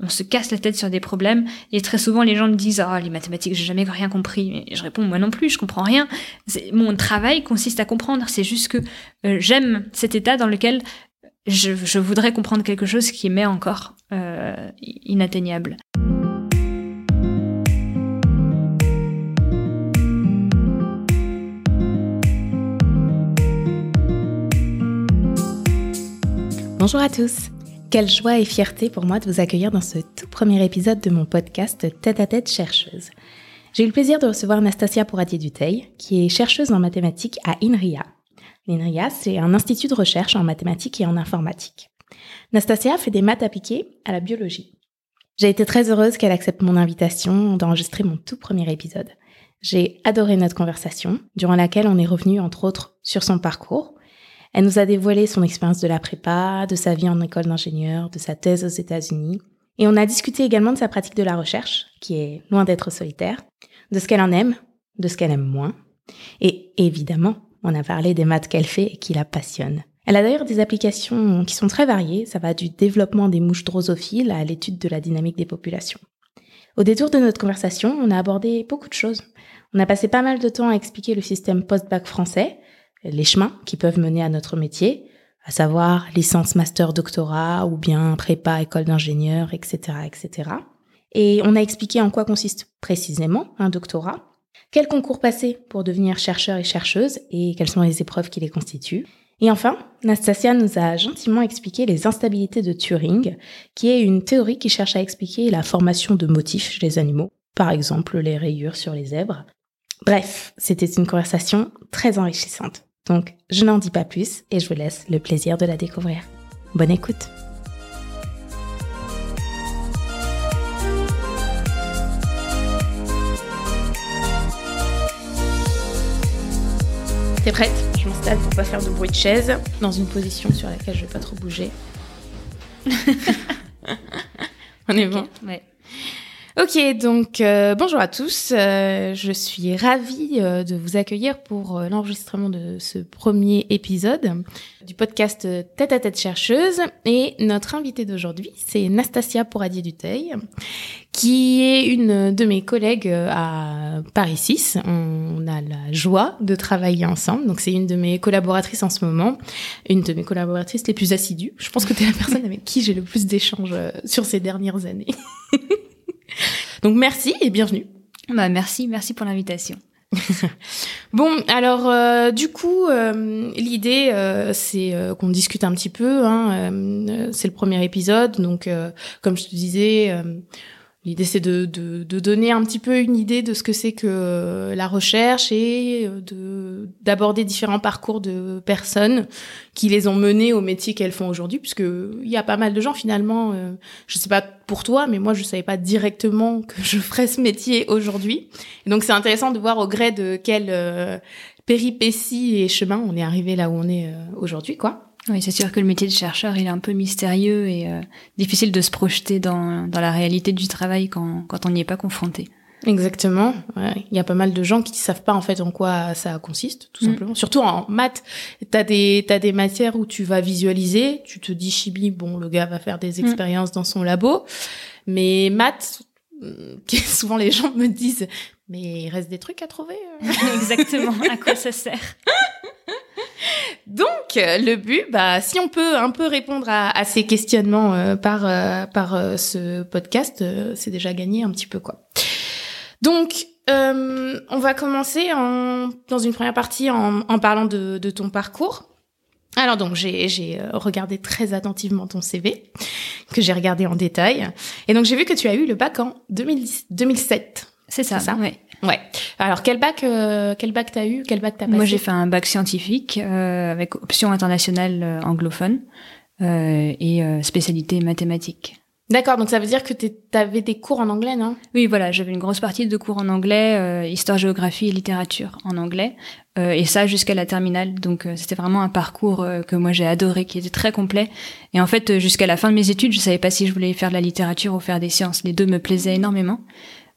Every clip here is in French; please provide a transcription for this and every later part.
on se casse la tête sur des problèmes et très souvent les gens me disent ah les mathématiques j'ai jamais rien compris je réponds moi non plus je comprends rien mon travail consiste à comprendre c'est juste que euh, j'aime cet état dans lequel je, je, voudrais comprendre quelque chose qui m'est encore euh, inatteignable. Bonjour à tous. Quelle joie et fierté pour moi de vous accueillir dans ce tout premier épisode de mon podcast Tête à tête chercheuse. J'ai eu le plaisir de recevoir Nastasia Pouradier-Duteil, qui est chercheuse en mathématiques à INRIA. L'INRIA, c'est un institut de recherche en mathématiques et en informatique. Nastasia fait des maths appliquées à la biologie. J'ai été très heureuse qu'elle accepte mon invitation d'enregistrer mon tout premier épisode. J'ai adoré notre conversation, durant laquelle on est revenu entre autres sur son parcours, elle nous a dévoilé son expérience de la prépa, de sa vie en école d'ingénieur, de sa thèse aux États-Unis. Et on a discuté également de sa pratique de la recherche, qui est loin d'être solitaire, de ce qu'elle en aime, de ce qu'elle aime moins. Et évidemment, on a parlé des maths qu'elle fait et qui la passionnent. Elle a d'ailleurs des applications qui sont très variées, ça va du développement des mouches drosophiles à l'étude de la dynamique des populations. Au détour de notre conversation, on a abordé beaucoup de choses. On a passé pas mal de temps à expliquer le système post-bac français, les chemins qui peuvent mener à notre métier, à savoir licence, master, doctorat ou bien prépa, école d'ingénieur, etc., etc. Et on a expliqué en quoi consiste précisément un doctorat, quel concours passer pour devenir chercheur et chercheuse et quelles sont les épreuves qui les constituent. Et enfin, Nastasia nous a gentiment expliqué les instabilités de Turing, qui est une théorie qui cherche à expliquer la formation de motifs chez les animaux, par exemple les rayures sur les zèbres. Bref, c'était une conversation très enrichissante. Donc, je n'en dis pas plus et je vous laisse le plaisir de la découvrir. Bonne écoute. T'es prête? Je m'installe pour pas faire de bruit de chaise, dans une position sur laquelle je vais pas trop bouger. On est bon? Ouais. Ok, donc euh, bonjour à tous. Euh, je suis ravie euh, de vous accueillir pour l'enregistrement de ce premier épisode du podcast Tête à tête chercheuse. Et notre invitée d'aujourd'hui, c'est Nastasia Pouradier-Duteil, qui est une de mes collègues à Paris 6. On a la joie de travailler ensemble. Donc c'est une de mes collaboratrices en ce moment, une de mes collaboratrices les plus assidues. Je pense que tu es la personne avec qui j'ai le plus d'échanges sur ces dernières années. Donc merci et bienvenue. Bah merci, merci pour l'invitation. bon, alors euh, du coup, euh, l'idée euh, c'est qu'on discute un petit peu. Hein, c'est le premier épisode, donc comme je te disais, L'idée, c'est de, de, de, donner un petit peu une idée de ce que c'est que euh, la recherche et euh, de d'aborder différents parcours de personnes qui les ont menées au métier qu'elles font aujourd'hui, puisque il y a pas mal de gens finalement. Euh, je sais pas pour toi, mais moi, je savais pas directement que je ferais ce métier aujourd'hui. Donc, c'est intéressant de voir au gré de quelle péripéties et chemin on est arrivé là où on est aujourd'hui, quoi. Oui, c'est sûr que le métier de chercheur, il est un peu mystérieux et euh, difficile de se projeter dans, dans la réalité du travail quand, quand on n'y est pas confronté. Exactement. Ouais. Il y a pas mal de gens qui savent pas en fait en quoi ça consiste, tout mm. simplement. Surtout en maths, t'as des t'as des matières où tu vas visualiser, tu te dis chibi, bon le gars va faire des mm. expériences dans son labo, mais maths, souvent les gens me disent, mais il reste des trucs à trouver. Euh. Exactement. À quoi ça sert? Donc, le but, bah, si on peut un peu répondre à, ces questionnements euh, par euh, par euh, ce podcast, c'est déjà gagné un petit peu quoi. Donc, on va commencer en, dans une première partie en, en parlant de, de, ton parcours. Alors donc j'ai regardé très attentivement ton CV que j'ai regardé en détail et donc j'ai vu que tu as eu le bac en 2010, 2007. C'est ça, ça? ouais. Ouais. Alors quel bac euh, quel bac t'as eu? Quel bac t'as passé? Moi j'ai fait un bac scientifique euh, avec option internationale euh, anglophone euh, et euh, spécialité mathématiques. D'accord, donc ça veut dire que t'avais des cours en anglais, non? Oui, voilà, j'avais une grosse partie de cours en anglais, histoire, géographie et littérature en anglais, et ça jusqu'à la terminale. Donc c'était vraiment un parcours que moi j'ai adoré, qui était très complet. Et en fait, jusqu'à la fin de mes études, je savais pas si je voulais faire de la littérature ou faire des sciences. Les deux me plaisaient énormément.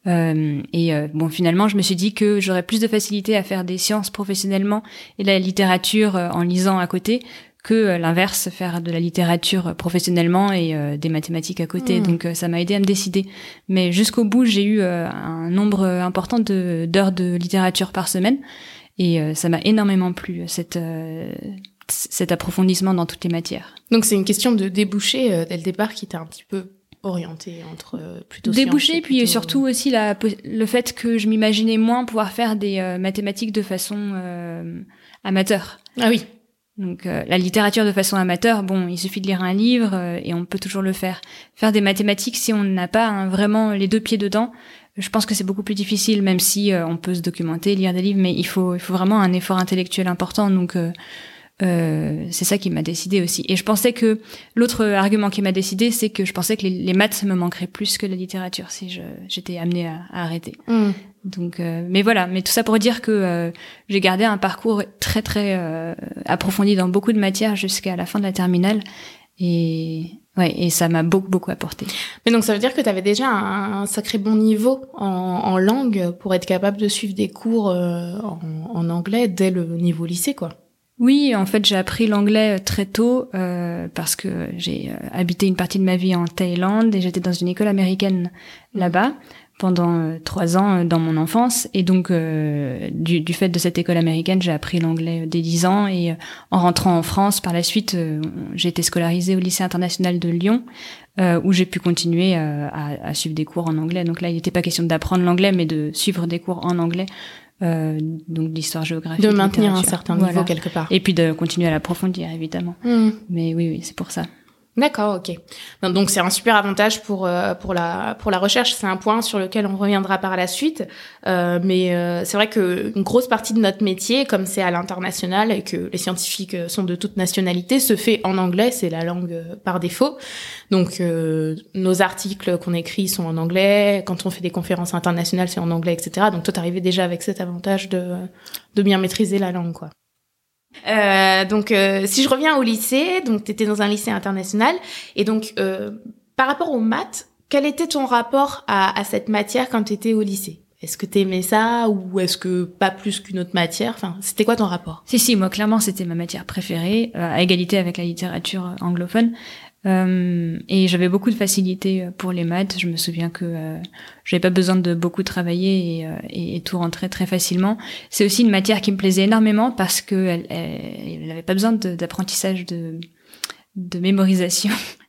Euh, et euh, bon, finalement, je me suis dit que j'aurais plus de facilité à faire des sciences professionnellement et la littérature euh, en lisant à côté que l'inverse, faire de la littérature professionnellement et des mathématiques à côté. Hmm. Donc ça m'a aidé à me décider. Mais jusqu'au bout, j'ai eu un nombre important d'heures de, littérature par semaine et ça m'a énormément plu cette cet approfondissement dans toutes les matières. Donc c'est une question de déboucher dès le départ qui t'a un petit peu orienté entre euh, plutôt débouché puis surtout aussi la, le fait que je m'imaginais moins pouvoir faire des euh, mathématiques de façon euh, amateur. Ah oui. Donc la littérature de façon amateur bon il suffit de lire un livre et on peut toujours le faire. Faire des mathématiques si on n'a pas hein, vraiment les deux pieds dedans je pense que c'est beaucoup plus difficile même si on peut se documenter lire des livres mais il faut il faut vraiment un effort intellectuel important. Donc euh, c'est ça qui m'a décidé aussi. Et je pensais que l'autre argument qui m'a décidé, c'est que je pensais que les, les, maths me manqueraient plus que la littérature si j'étais amenée à, à arrêter. Mm. Donc, euh, mais voilà, mais tout ça pour dire que euh, j'ai gardé un parcours très très approfondi dans beaucoup de matières jusqu'à la fin de la terminale. Et ouais, et ça m'a beaucoup beaucoup apporté. Mais donc ça veut dire que tu avais déjà un, sacré bon niveau en, en, langue pour être capable de suivre des cours en, en anglais dès le niveau lycée, quoi. Oui, en fait, j'ai appris l'anglais euh, très tôt euh, parce que j'ai euh, habité une partie de ma vie en Thaïlande et j'étais dans une école américaine là-bas pendant trois ans dans mon enfance. Et donc, du, du, fait de cette école américaine, j'ai appris l'anglais dès dix ans. Et en rentrant en France, par la suite, j'ai été scolarisée au lycée international de Lyon, où j'ai pu continuer à, à, suivre des cours en anglais. Donc là, il n'était pas question d'apprendre l'anglais, mais de suivre des cours en anglais euh, donc d'histoire géographique. De maintenir un certain niveau quelque part. Et puis de continuer à l'approfondir, évidemment. Hmm. Mais oui, oui, c'est pour ça. D'accord, ok. Donc c'est un super avantage pour euh, pour la pour la recherche. C'est un point sur lequel on reviendra par la suite. Euh, mais euh, c'est vrai que une grosse partie de notre métier, comme c'est à l'international et que les scientifiques sont de toute nationalité, se fait en anglais. C'est la langue par défaut. Donc nos articles qu'on écrit sont en anglais. Quand on fait des conférences internationales, c'est en anglais, etc. Donc toi, t'arrivais déjà avec cet avantage de de bien maîtriser la langue, quoi. Euh, donc, euh, si je reviens au lycée, donc tu dans un lycée international, et donc euh, par rapport aux maths, quel était ton rapport à, à cette matière quand tu étais au lycée? Est-ce que tu aimais ça ou est-ce que pas plus qu'une autre matière? Enfin, c'était quoi ton rapport? Si, si, moi clairement c'était ma matière préférée, à égalité avec la littérature anglophone. Euh, et j'avais beaucoup de facilité euh, pour les maths. Je me souviens que euh, j'avais pas besoin de beaucoup travailler et, euh, et, tout rentrait très facilement. C'est aussi une matière qui me plaisait énormément parce que elle pas besoin d'apprentissage de mémorisation.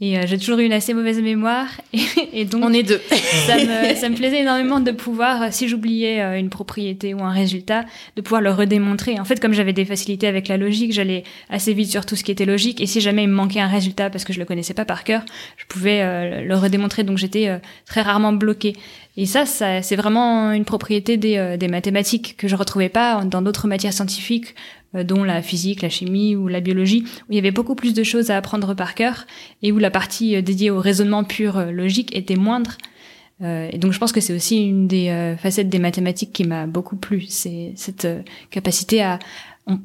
Et euh, j'ai toujours eu une assez mauvaise mémoire. Et, donc, on est deux. ça, me, ça me plaisait énormément de pouvoir, euh, si j'oubliais euh, une propriété ou un résultat, de pouvoir le redémontrer. En fait, comme j'avais des facilités avec la logique, j'allais assez vite sur tout ce qui était logique. Et si jamais il me manquait un résultat parce que je le connaissais pas par cœur, je pouvais le redémontrer. Donc j'étais très rarement bloquée. Et ça, ça c'est vraiment une propriété des, des mathématiques que je retrouvais pas dans d'autres matières scientifiques dont la physique, la chimie ou la biologie, où il y avait beaucoup plus de choses à apprendre par cœur et où la partie euh, dédiée au raisonnement pur euh, logique était moindre. et donc je pense que c'est aussi une des facettes des mathématiques qui m'a beaucoup plu, c'est cette capacité à,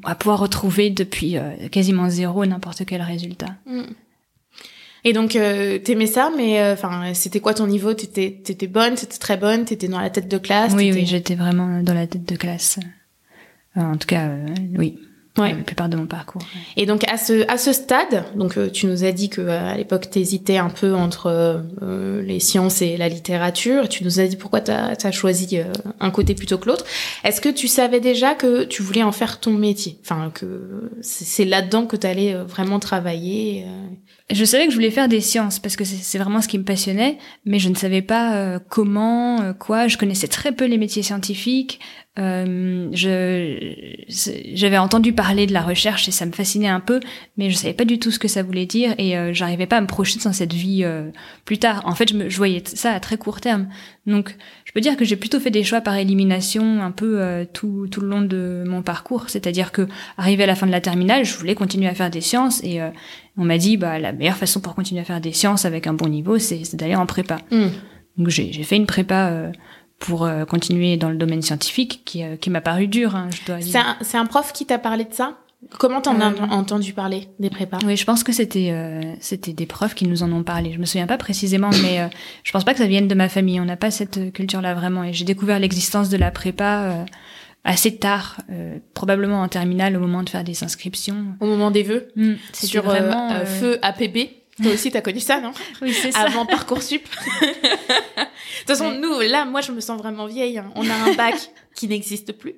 à pouvoir retrouver depuis quasiment zéro n'importe quel résultat. Mm. Et donc, euh, t'aimais ça, mais enfin, c'était quoi ton niveau? T'étais, t'étais bonne, t'étais très bonne, t'étais dans la tête de classe? Oui, oui, j'étais vraiment dans la tête de classe. En tout cas, euh, oui. Ouais. La plupart de mon parcours. Et donc à ce à ce stade, donc euh, tu nous as dit que euh, à l'époque t'hésitais un peu entre les sciences et la littérature. Tu nous as dit pourquoi t'as as choisi un côté plutôt que l'autre. Est-ce que tu savais déjà que tu voulais en faire ton métier? Enfin que c'est là-dedans que t'allais vraiment travailler je savais que je voulais faire des sciences parce que c'est vraiment ce qui me passionnait, mais je ne savais pas comment, quoi. Je connaissais très peu les métiers scientifiques. Euh, j'avais entendu parler de la recherche et ça me fascinait un peu, mais je savais pas du tout ce que ça voulait dire et euh, j'arrivais pas à me projeter dans cette vie euh, plus tard. En fait, je, me, je voyais ça à très court terme. Donc, je peux dire que j'ai plutôt fait des choix par élimination un peu euh, tout, tout le long de mon parcours. C'est-à-dire que, arrivé à la fin de la terminale, je voulais continuer à faire des sciences et on m'a dit, bah, la meilleure façon pour continuer à faire des sciences avec un bon niveau, c'est d'aller en prépa. Mm. Donc, j'ai fait une prépa pour euh, continuer dans le domaine scientifique qui, euh, qui m'a paru dur, hein, je dois dire. C'est un, un, prof qui t'a parlé de ça? Comment t'en as euh, entendu parler des prépas? Oui, je pense que c'était c'était des profs qui nous en ont parlé. Je me souviens pas précisément, mais je pense pas que ça vienne de ma famille. On n'a pas cette culture-là vraiment. Et j'ai découvert l'existence de la prépa assez tard, probablement en terminale au moment de faire des inscriptions. Au moment des vœux? Mm, sur vraiment feu APB. Toi aussi, t'as connu ça, non Oui, c'est ça. Avant Parcoursup. de toute façon, nous, là, moi, je me sens vraiment vieille. Hein. On a un bac qui n'existe plus.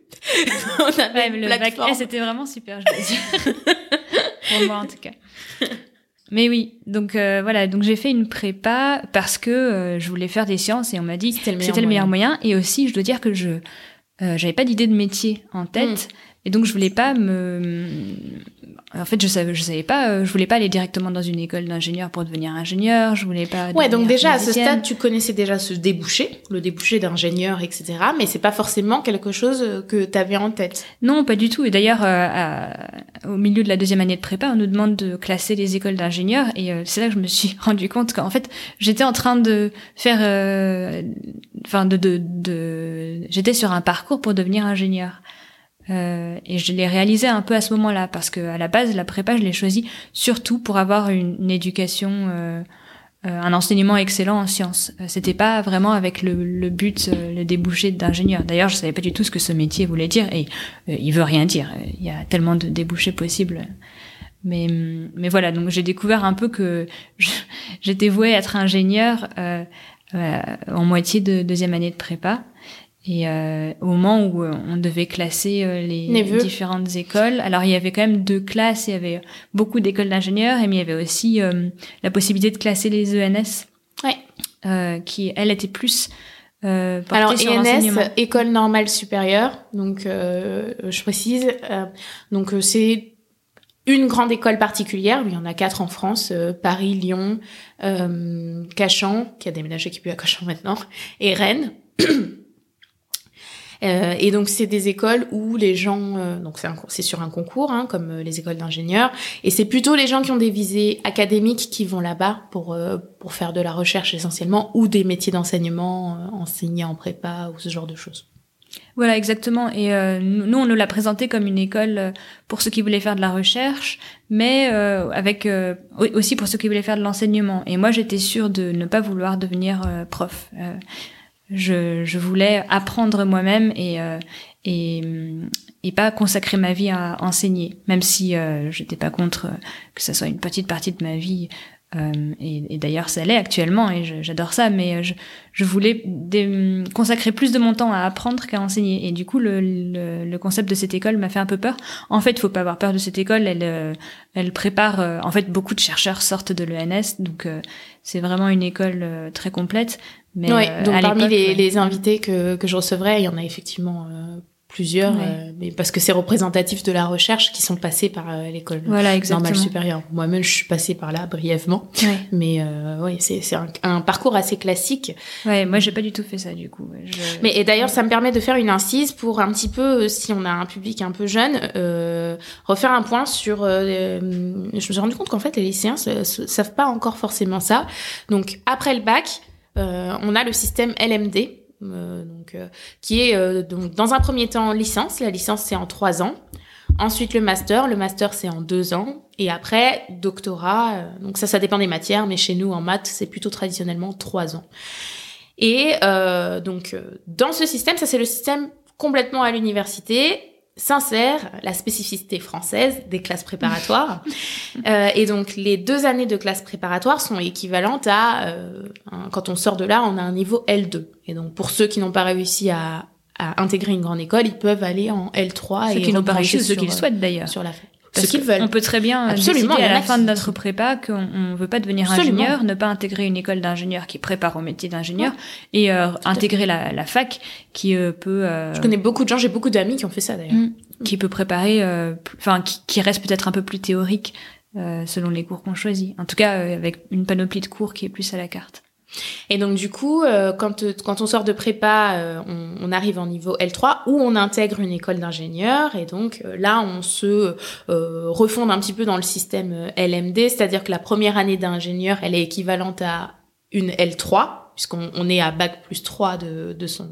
On avait le bac S, c'était vraiment super, je dois dire. Pour moi, en tout cas. Mais oui, donc euh, voilà, donc j'ai fait une prépa parce que euh, je voulais faire des sciences et on m'a dit que c'était le meilleur moyen. Et aussi, je dois dire que je euh, j'avais pas d'idée de métier en tête. Hmm. Et donc je voulais pas me en fait je savais je savais pas euh, je voulais pas aller directement dans une école d'ingénieur pour devenir ingénieur, je voulais pas Ouais, donc déjà à ce stade tu connaissais déjà ce débouché, le débouché d'ingénieur etc. mais c'est pas forcément quelque chose euh, que tu avais en tête. Non, pas du tout et d'ailleurs euh, au milieu de la deuxième année de prépa, on nous demande de classer les écoles d'ingénieurs et c'est là que je me suis rendu compte qu'en fait, j'étais en train de faire enfin de de, de... j'étais sur un parcours pour devenir ingénieur. Euh, et je l'ai réalisé un peu à ce moment-là parce que à la base la prépa je l'ai choisi surtout pour avoir une, éducation, euh, euh, un enseignement excellent en sciences. Euh, c'était pas vraiment avec le, le but, euh, le débouché d'ingénieur. D'ailleurs je savais pas du tout ce que ce métier voulait dire et il veut rien dire. Il y a tellement de débouchés possibles. Mais mais voilà donc j'ai découvert un peu que j'étais vouée à être ingénieur en moitié de deuxième année de prépa. Et euh, au moment où euh, on devait classer euh, les, différentes écoles, alors il y avait quand même deux classes, il y avait beaucoup d'écoles d'ingénieurs, et mais il y avait aussi euh, la possibilité de classer les ENS, ouais. qui elle était plus euh, alors ENS, école normale supérieure, donc je précise, donc c'est une grande école particulière, il y en a quatre en France, Paris, Lyon, Cachan, qui a déménagé, qui est à Cachan maintenant, et Rennes. Euh, et donc c'est des écoles où les gens, euh, donc c'est sur un concours, hein, comme euh, les écoles d'ingénieurs, et c'est plutôt les gens qui ont des visées académiques qui vont là-bas pour pour faire de la recherche essentiellement ou des métiers d'enseignement, enseigner en prépa ou ce genre de choses. Voilà, exactement. Et nous, on nous l'a présenté comme une école pour ceux qui voulaient faire de la recherche, mais avec aussi pour ceux qui voulaient faire de l'enseignement. Et moi, j'étais sûre de ne pas vouloir devenir prof je, je voulais apprendre moi-même et, euh, et, et pas consacrer ma vie à enseigner, même si euh, j'étais pas contre que ça soit une petite partie de ma vie. Euh, et, et d'ailleurs, ça l'est actuellement et j'adore ça, mais je, je voulais consacrer plus de mon temps à apprendre qu'à enseigner. Et du coup, le, le, le concept de cette école m'a fait un peu peur. En fait, faut pas avoir peur de cette école. Elle, euh, elle prépare. en fait, beaucoup de chercheurs sortent de l'ENS, donc c'est vraiment une école très complète. Mais euh, donc parmi les, les, invités que, que je recevrai, il y en a effectivement euh, plusieurs, euh, mais parce que c'est représentatif de la recherche qui sont passés par l'école voilà, normale supérieure. Moi-même, je suis passée par là brièvement, ouais. mais oui, c'est c'est un, un, parcours assez classique. Ouais, moi j'ai pas du tout fait ça du coup. Je... Mais et d'ailleurs, ça me permet de faire une incise pour un petit peu, si on a un public un peu jeune, refaire un point sur. je me suis rendu compte qu'en fait, les lycéens savent pas encore forcément ça. Donc après le bac on a le système LMD, euh, donc, euh, qui est donc dans un premier temps licence. La licence c'est en trois ans. Ensuite le master. Le master c'est en deux ans. Et après doctorat. donc ça, ça dépend des matières, mais chez nous en maths c'est plutôt traditionnellement trois ans. Et donc dans ce système, ça c'est le système complètement à l'université sincère la spécificité française des classes préparatoires. euh, et donc les deux années de classe préparatoire sont équivalentes à, euh, quand on sort de là, on a un niveau L2. Et donc pour ceux qui n'ont pas réussi à, à, intégrer une grande école, ils peuvent aller en L3. Ceux et qui n'ont pas réussi, ceux qui le souhaitent d'ailleurs. Sur la ce qu'ils veulent. On peut très bien Absolument, décider à la fin de notre prépa qu'on ne veut pas devenir ingénieur, ne pas intégrer une école d'ingénieur qui prépare au métier d'ingénieur et euh, intégrer la, la, fac qui euh, peut. Euh, Je connais beaucoup de gens, j'ai beaucoup d'amis qui ont fait ça d'ailleurs. Mm. qui peut préparer, enfin qui, qui, reste peut-être un peu plus théorique selon les cours qu'on choisit. En tout cas, avec une panoplie de cours qui est plus à la carte. Et donc du coup, euh, quand, quand on sort de prépa, euh, on, arrive en niveau L3 où on intègre une école d'ingénieur. Et donc euh, là on se refonde un petit peu dans le système LMD, c'est-à-dire que la première année d'ingénieur, elle est équivalente à une L3 puisqu'on on est à bac plus 3 de, de son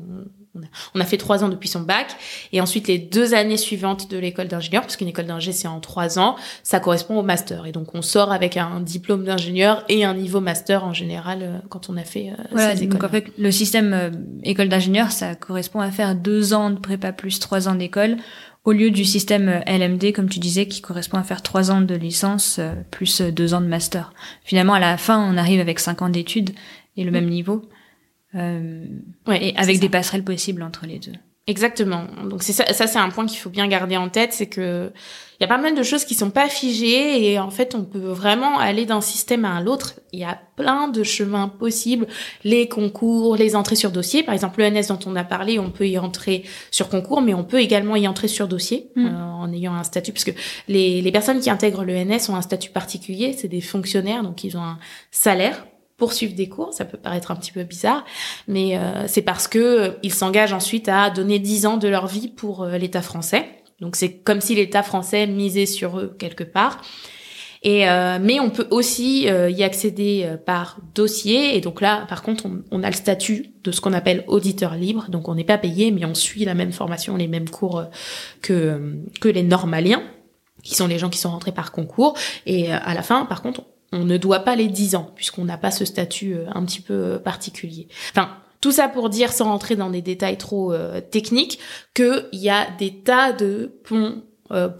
on a, fait trois ans depuis son bac et ensuite les deux années suivantes de l'école d'ingénieur, parce qu'une école d'ingé c'est en trois ans, ça correspond au master. Et donc on sort avec un diplôme d'ingénieur et un niveau master en général euh, quand on a fait euh, voilà, ces donc en fait le système euh, école d'ingénieur ça correspond à faire deux ans de prépa plus trois ans d'école au lieu du système LMD, comme tu disais, qui correspond à faire trois ans de licence plus deux ans de master. Finalement, à la fin, on arrive avec cinq ans d'études et le même niveau. Euh, ouais, et avec des passerelles possibles entre les deux. Exactement. Donc c'est ça, ça c'est un point qu'il faut bien garder en tête, c'est que il y a pas mal de choses qui sont pas figées et en fait on peut vraiment aller d'un système à l'autre. Il y a plein de chemins possibles, les concours, les entrées sur dossier. Par exemple l'ENS dont on a parlé, on peut y entrer sur concours, mais on peut également y entrer sur dossier mm. euh, en ayant un statut, parce que les, les personnes qui intègrent l'ENS ont un statut particulier, c'est des fonctionnaires, donc ils ont un salaire poursuivre des cours, ça peut paraître un petit peu bizarre, mais euh, c'est parce que euh, ils s'engagent ensuite à donner 10 ans de leur vie pour euh, l'État français. Donc c'est comme si l'État français misait sur eux quelque part. Et mais on peut aussi y accéder par dossier. Et donc là, par contre, on, on a le statut de ce qu'on appelle auditeur libre. Donc on n'est pas payé, mais on suit la même formation, les mêmes cours que que les normaliens, qui sont les gens qui sont rentrés par concours. Et à la fin, par contre, on ne doit pas les 10 ans, puisqu'on n'a pas ce statut euh, un petit peu euh, particulier. Enfin, tout ça pour dire, sans rentrer dans des détails trop euh, techniques, qu'il y a des tas de ponts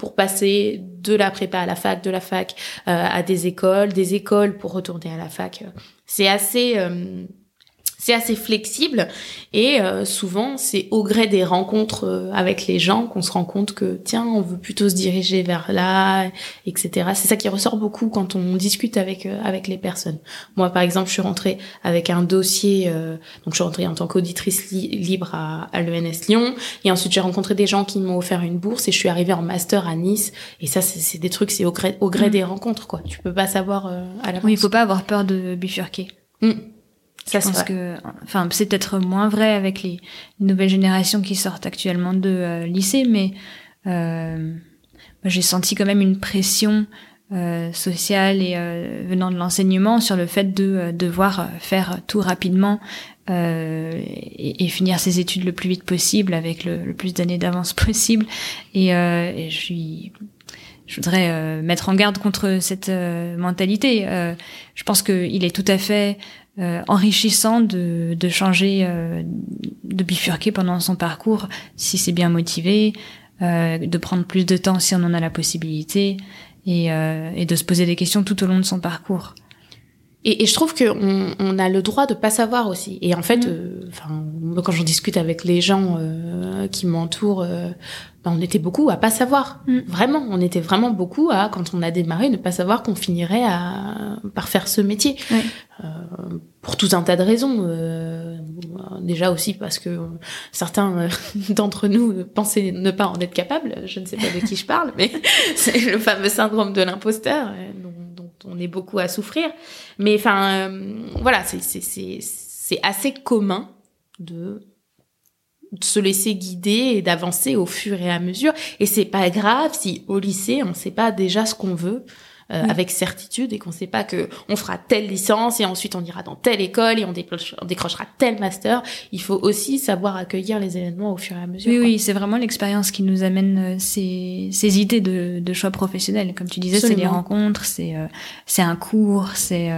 pour passer de la prépa à la fac, de la fac à des écoles, des écoles pour retourner à la fac. C'est assez c'est assez flexible et euh, souvent c'est au gré des rencontres euh, avec les gens qu'on se rend compte que tiens on veut plutôt se diriger vers là etc c'est ça qui ressort beaucoup quand on discute avec euh, avec les personnes. Moi par exemple je suis rentrée avec un dossier donc je suis rentrée en tant qu'auditrice libre à, à l'ENS Lyon et ensuite j'ai rencontré des gens qui m'ont offert une bourse et je suis arrivée en master à Nice et ça c'est des trucs c'est au gré au gré mm. des rencontres quoi. Tu peux pas savoir à la oui il faut pas avoir peur de bifurquer. Mm. Ça, je pense que, enfin, c'est peut-être moins vrai avec les nouvelles générations qui sortent actuellement de euh, lycée, mais euh, j'ai senti quand même une pression euh, sociale et euh, venant de l'enseignement sur le fait de euh, devoir faire tout rapidement et, et, finir ses études le plus vite possible avec le, le plus d'années d'avance possible. Et, et, je suis je voudrais mettre en garde contre cette mentalité. je pense qu'il est tout à fait euh, enrichissant de, changer, euh, de bifurquer pendant son parcours si c'est bien motivé, euh, de prendre plus de temps si on en a la possibilité et, et de se poser des questions tout au long de son parcours. Et, et, je trouve qu'on on a le droit de pas savoir aussi. Et en fait, mm. enfin, quand j'en discute avec les gens qui m'entourent, ben, on était beaucoup à pas savoir. Mm. Vraiment, on était vraiment beaucoup à, quand on a démarré, ne pas savoir qu'on finirait à, par faire ce métier. Euh, pour tout un tas de raisons. Euh, déjà aussi parce que certains euh, d'entre nous pensaient ne pas en être capables. Je ne sais pas de qui je parle, mais c'est le fameux syndrome de l'imposteur dont, on est beaucoup à souffrir. Mais enfin, voilà, c'est assez commun de se laisser guider et d'avancer au fur et à mesure. Et c'est pas grave si au lycée on sait pas déjà ce qu'on veut. Euh, avec certitude et qu'on sait pas que on fera telle licence et ensuite on ira dans telle école et on, décrochera tel master. Il faut aussi savoir accueillir les événements au fur et à mesure. Oui, oui, c'est vraiment l'expérience qui nous amène euh, ces, ces idées de, de, choix professionnels. Comme tu disais, c'est les rencontres, c'est euh, c'est un cours, c'est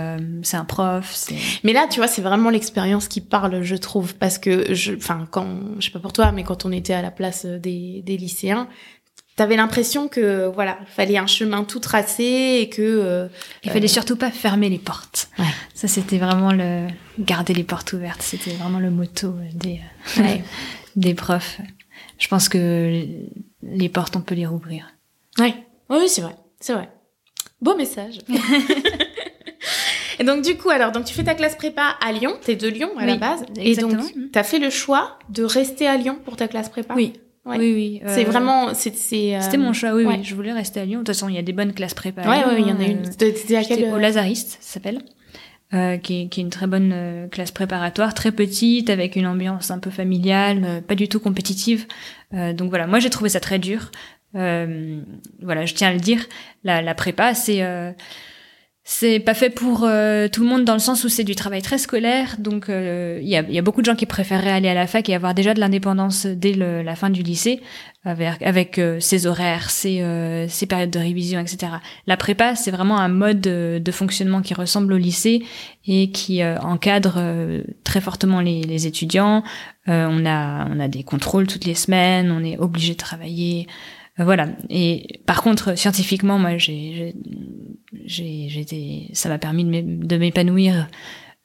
c'est un prof. Mais là, tu vois, c'est vraiment l'expérience qui parle, je trouve, parce que je, enfin, quand je sais pas pour toi, mais quand on était à la place des, des lycéens, T'avais l'impression que voilà, fallait un chemin tout tracé et que euh, il fallait euh, surtout pas fermer les portes. Ouais. Ça c'était vraiment le garder les portes ouvertes, c'était vraiment le motto des euh, des profs. Je pense que les portes on peut les rouvrir. Ouais. Oui, c'est vrai. C'est vrai. Beau message. et donc du coup alors donc tu fais ta classe prépa à Lyon, t'es de Lyon à la base exactement. et donc t'as fait le choix de rester à Lyon pour ta classe prépa? Oui. Oui, oui. C'est euh, vraiment, c'est, euh, C'était mon choix, oui, oui. Je voulais rester à Lyon. De toute façon, il y a des bonnes classes prépa. Ouais, ouais, il y en a une. C'était à quel... Au Lazariste, ça s'appelle. Euh, qui, est, qui est une très bonne euh, classe préparatoire, très petite, avec une ambiance un peu familiale, pas du tout compétitive. donc voilà, moi j'ai trouvé ça très dur. voilà, je tiens à le dire. La, la prépa, c'est c'est pas fait pour euh, tout le monde dans le sens où c'est du travail très scolaire, donc il y, a, y, a, beaucoup de gens qui préféreraient aller à la fac et avoir déjà de l'indépendance dès le, la fin du lycée, avec, avec ses horaires, ses, ses, périodes de révision, etc. La prépa, c'est vraiment un mode de, de, fonctionnement qui ressemble au lycée et qui encadre très fortement les, les étudiants. on a on a des contrôles toutes les semaines, on est obligé de travailler. Euh, voilà. Et par contre, scientifiquement, moi, j'ai, j'ai, ça m'a permis de m'épanouir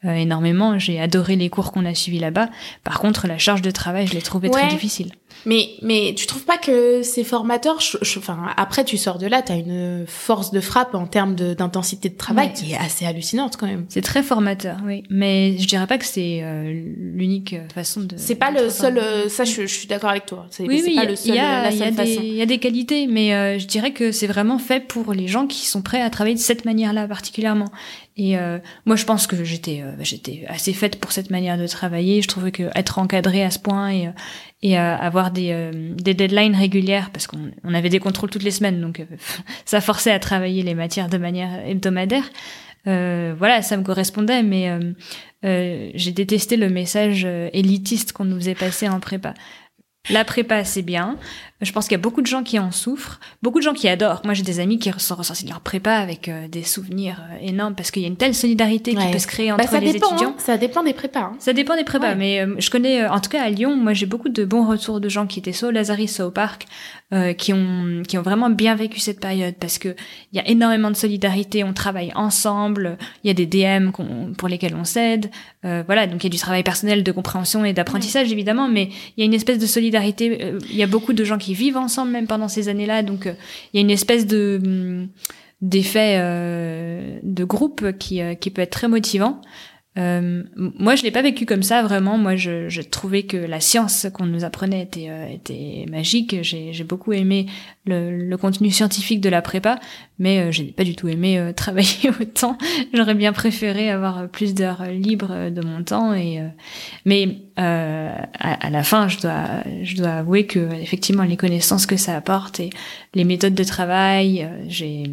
euh, énormément. J'ai adoré les cours qu'on a suivis là-bas. Par contre, la charge de travail, je l'ai trouvée très difficile. Mais mais tu trouves pas que c'est formateur Enfin après tu sors de là, tu as une force de frappe en termes d'intensité de, travail qui est assez hallucinante quand même. C'est très formateur, oui. Mais je dirais pas que c'est euh, l'unique façon de. C'est pas le seul. Euh, ça, je, je suis d'accord avec toi. Oui, oui. Il y, a, y, des, y a des qualités, mais je dirais que c'est vraiment fait pour les gens qui sont prêts à travailler de cette manière-là particulièrement. Et euh, moi, je pense que j'étais euh, j'étais assez faite pour cette manière de travailler. Je trouvais que être encadrée à ce point et, euh, et avoir des, des deadlines régulières, parce qu'on on avait des contrôles toutes les semaines, donc ça forçait à travailler les matières de manière hebdomadaire. voilà, ça me correspondait, mais j'ai détesté le message élitiste qu'on nous faisait passer en prépa. La prépa, c'est bien. Je pense qu'il y a beaucoup de gens qui en souffrent, beaucoup de gens qui adorent. Moi, j'ai des amis qui sont ressortis de leur prépa avec euh, des souvenirs euh, énormes parce qu'il y a une telle solidarité qui peut se créer bah, entre les étudiants. Hein. Ça dépend des prépas. Hein. Ça dépend des prépas, mais euh, je connais, en tout cas à Lyon, moi j'ai beaucoup de bons retours de gens qui étaient soit au Lazare, soit au parc, qui ont qui ont vraiment bien vécu cette période parce que il y a énormément de solidarité, on travaille ensemble, il y a des DM pour lesquels on s'aide, voilà, donc il y a du travail personnel de compréhension et d'apprentissage évidemment, mais il y a une espèce de solidarité. Il y a beaucoup de gens qui vivent ensemble même pendant ces années-là. Donc euh, il y a une espèce de hum, d'effet euh, de groupe qui, euh, qui peut être très motivant. Euh, moi, je l'ai pas vécu comme ça vraiment. Moi, je, je trouvais que la science qu'on nous apprenait était, euh, était magique. J'ai beaucoup aimé le, le, contenu scientifique de la prépa, mais euh, j'ai pas du tout aimé euh, travailler autant. J'aurais bien préféré avoir plus d'heures libres de mon temps. Et mais à, à, la fin, je dois, je dois avouer que effectivement, les connaissances que ça apporte et les méthodes de travail, j'ai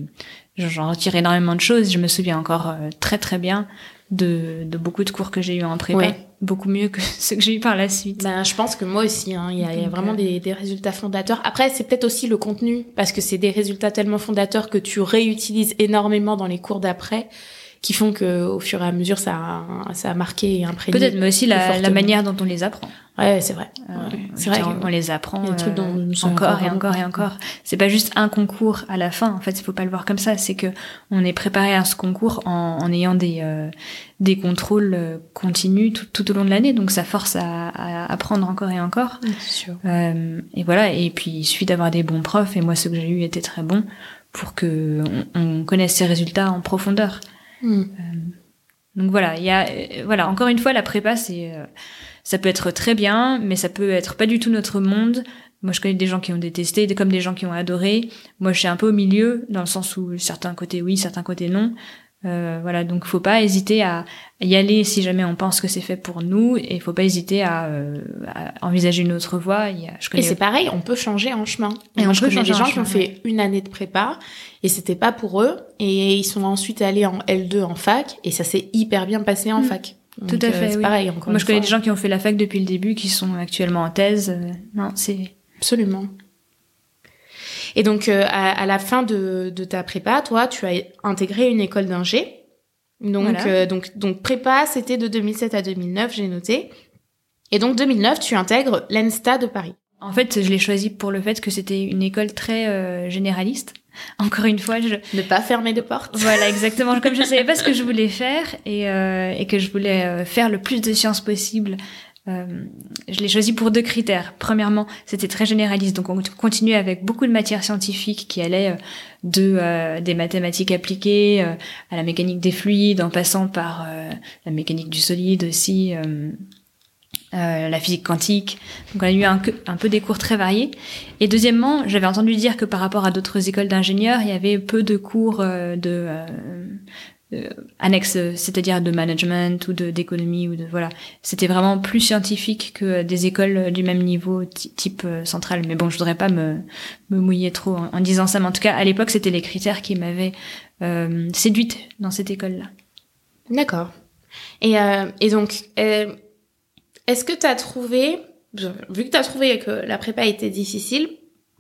j'en retire énormément de choses. Je me souviens encore très très bien de, de beaucoup de cours que j'ai eu en prépa. Beaucoup mieux que ceux que j'ai eu par la suite. Ben, je pense que moi aussi, hein, il y, a, y a vraiment euh, des, des, résultats fondateurs. Après, c'est peut-être aussi le contenu, parce que c'est des résultats tellement fondateurs que tu réutilises énormément dans les cours d'après qui font que au fur et à mesure ça a, ça a marqué et imprégné. Peut-être, mais aussi la, la, manière dont on les apprend. Ouais, c'est vrai. Euh, c'est vrai. On, les apprend euh, encore et encore et encore. C'est pas juste un concours à la fin. En fait, il faut pas le voir comme ça. C'est que on est préparé à ce concours en, en ayant des euh, des contrôles euh, continus tout, tout, au long de l'année. Donc ça force à, à, apprendre encore et encore. Sûr. et voilà. Et puis il suffit d'avoir des bons profs. Et moi, ceux que j'ai eu étaient très bons pour que on, on connaisse ces résultats en profondeur. Mm. Euh, donc voilà, il y a, euh, voilà, encore une fois, la prépa, c'est, euh, ça peut être très bien, mais ça peut être pas du tout notre monde. Moi, je connais des gens qui ont détesté, comme des gens qui ont adoré. Moi, je suis un peu au milieu, dans le sens où certains côtés oui, certains côtés non. Euh, voilà, donc faut pas hésiter à y aller si jamais on pense que c'est fait pour nous, et faut pas hésiter à, euh, à envisager une autre voie. A, je connais... Et c'est pareil, on peut changer en chemin. Et, on je connais des gens qui ont fait une année de prépa et c'était pas pour eux, et ils sont ensuite allés en L2 en fac, et ça s'est hyper bien passé en mm. fac. Tout à fait. Euh, pareil. Encore Moi, je connais des gens qui ont fait la fac depuis le début, qui sont actuellement en thèse. non, c'est absolument. Et donc, euh, à, la fin de, ta prépa, toi, tu as intégré une école d'ingé. Donc, euh, donc, donc prépa, c'était de 2007 à 2009, j'ai noté. Et donc 2009, tu intègres l'ENSTA de Paris. En fait, je l'ai choisi pour le fait que c'était une école très euh, généraliste. Encore une fois, je ne pas fermer de porte. Voilà, exactement. Comme je savais pas ce que je voulais faire et, et que je voulais faire le plus de sciences possible euh, je l'ai choisi pour deux critères. Premièrement, c'était très généraliste, donc on continuait avec beaucoup de matières scientifiques qui allaient euh, de euh, des mathématiques appliquées à la mécanique des fluides, en passant par la mécanique du solide aussi, la physique quantique. Donc on a eu un, un, peu des cours très variés. Et deuxièmement, j'avais entendu dire que par rapport à d'autres écoles d'ingénieurs, il y avait peu de cours de euh, annexe, c'est-à-dire de management ou de d'économie ou de voilà. C'était vraiment plus scientifique que des écoles du même niveau type euh, central. Mais bon, je voudrais pas me, me mouiller trop en, disant ça. Mais en tout cas, à l'époque, c'était les critères qui m'avaient séduite dans cette école-là. D'accord. Et, et donc, est-ce que tu as trouvé, vu que tu as trouvé que la prépa était difficile,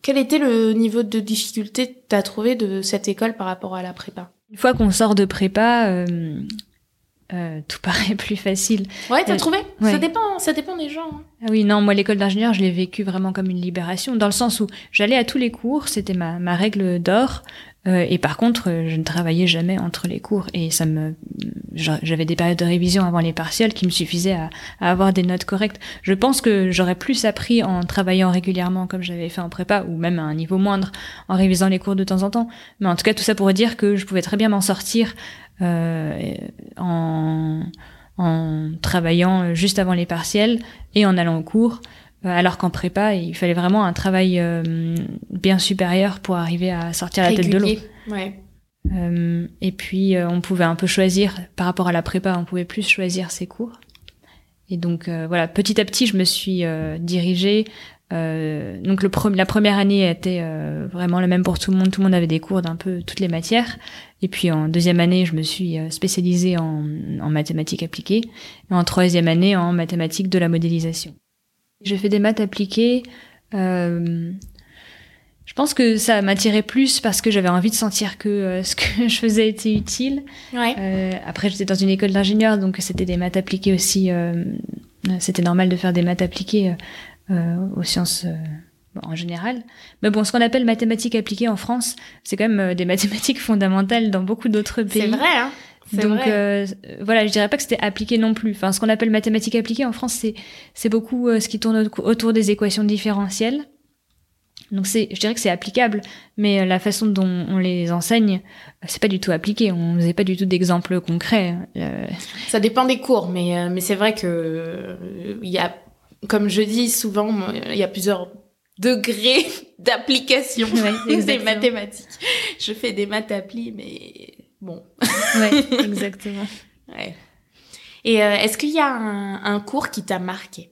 quel était le niveau de difficulté que tu as trouvé de cette école par rapport à la prépa? Une fois qu'on sort de prépa, euh, euh, tout paraît plus facile. Ouais, t'as trouvé? Ça dépend, ça dépend des gens. Hein. Ah oui, non, moi l'école d'ingénieur, je l'ai vécu vraiment comme une libération, dans le sens où j'allais à tous les cours, c'était ma, ma règle d'or. Euh, et par contre, euh, je ne travaillais jamais entre les cours et ça me, j'avais des périodes de révision avant les partiels qui me suffisaient à, avoir des notes correctes. Je pense que j'aurais plus appris en travaillant régulièrement comme j'avais fait en prépa ou même à un niveau moindre en révisant les cours de temps en temps. Mais en tout cas, tout ça pourrait dire que je pouvais très bien m'en sortir euh, en, en travaillant juste avant les partiels et en allant au cours alors qu'en prépa, il fallait vraiment un travail euh, bien supérieur pour arriver à sortir la tête de l'eau. Ouais. Euh, et puis on pouvait un peu choisir par rapport à la prépa, on pouvait plus choisir ses cours. Et donc voilà, petit à petit, je me suis dirigée. donc le la première année était vraiment la même pour tout le monde. Tout le monde avait des cours d'un peu toutes les matières. Et puis en deuxième année, je me suis spécialisée en, en mathématiques appliquées. Et en troisième année, en mathématiques de la modélisation. J'ai fait des maths appliquées. Euh, je pense que ça m'attirait plus parce que j'avais envie de sentir que euh, ce que je faisais était utile. Ouais. Euh, après, j'étais dans une école d'ingénieur, donc c'était des maths appliquées aussi. C'était normal de faire des maths appliquées aux sciences en général. Mais bon, ce qu'on appelle mathématiques appliquées en France, c'est quand même des mathématiques fondamentales dans beaucoup d'autres pays. C'est vrai, hein donc euh, voilà, je dirais pas que c'était appliqué non plus. Enfin, ce qu'on appelle mathématiques appliquées en France, c'est c'est beaucoup euh, ce qui tourne autour des équations différentielles. Donc c'est, je dirais que c'est applicable, mais euh, la façon dont on les enseigne, c'est pas du tout appliqué. On faisait pas du tout d'exemples concrets. Ça dépend des cours, mais mais c'est vrai que il y a, comme je dis souvent, il y a plusieurs degrés d'application des mathématiques. Je fais des maths applis, mais bon. ouais, exactement. Ouais. Et euh, est-ce qu'il y a un, un cours qui t'a marqué?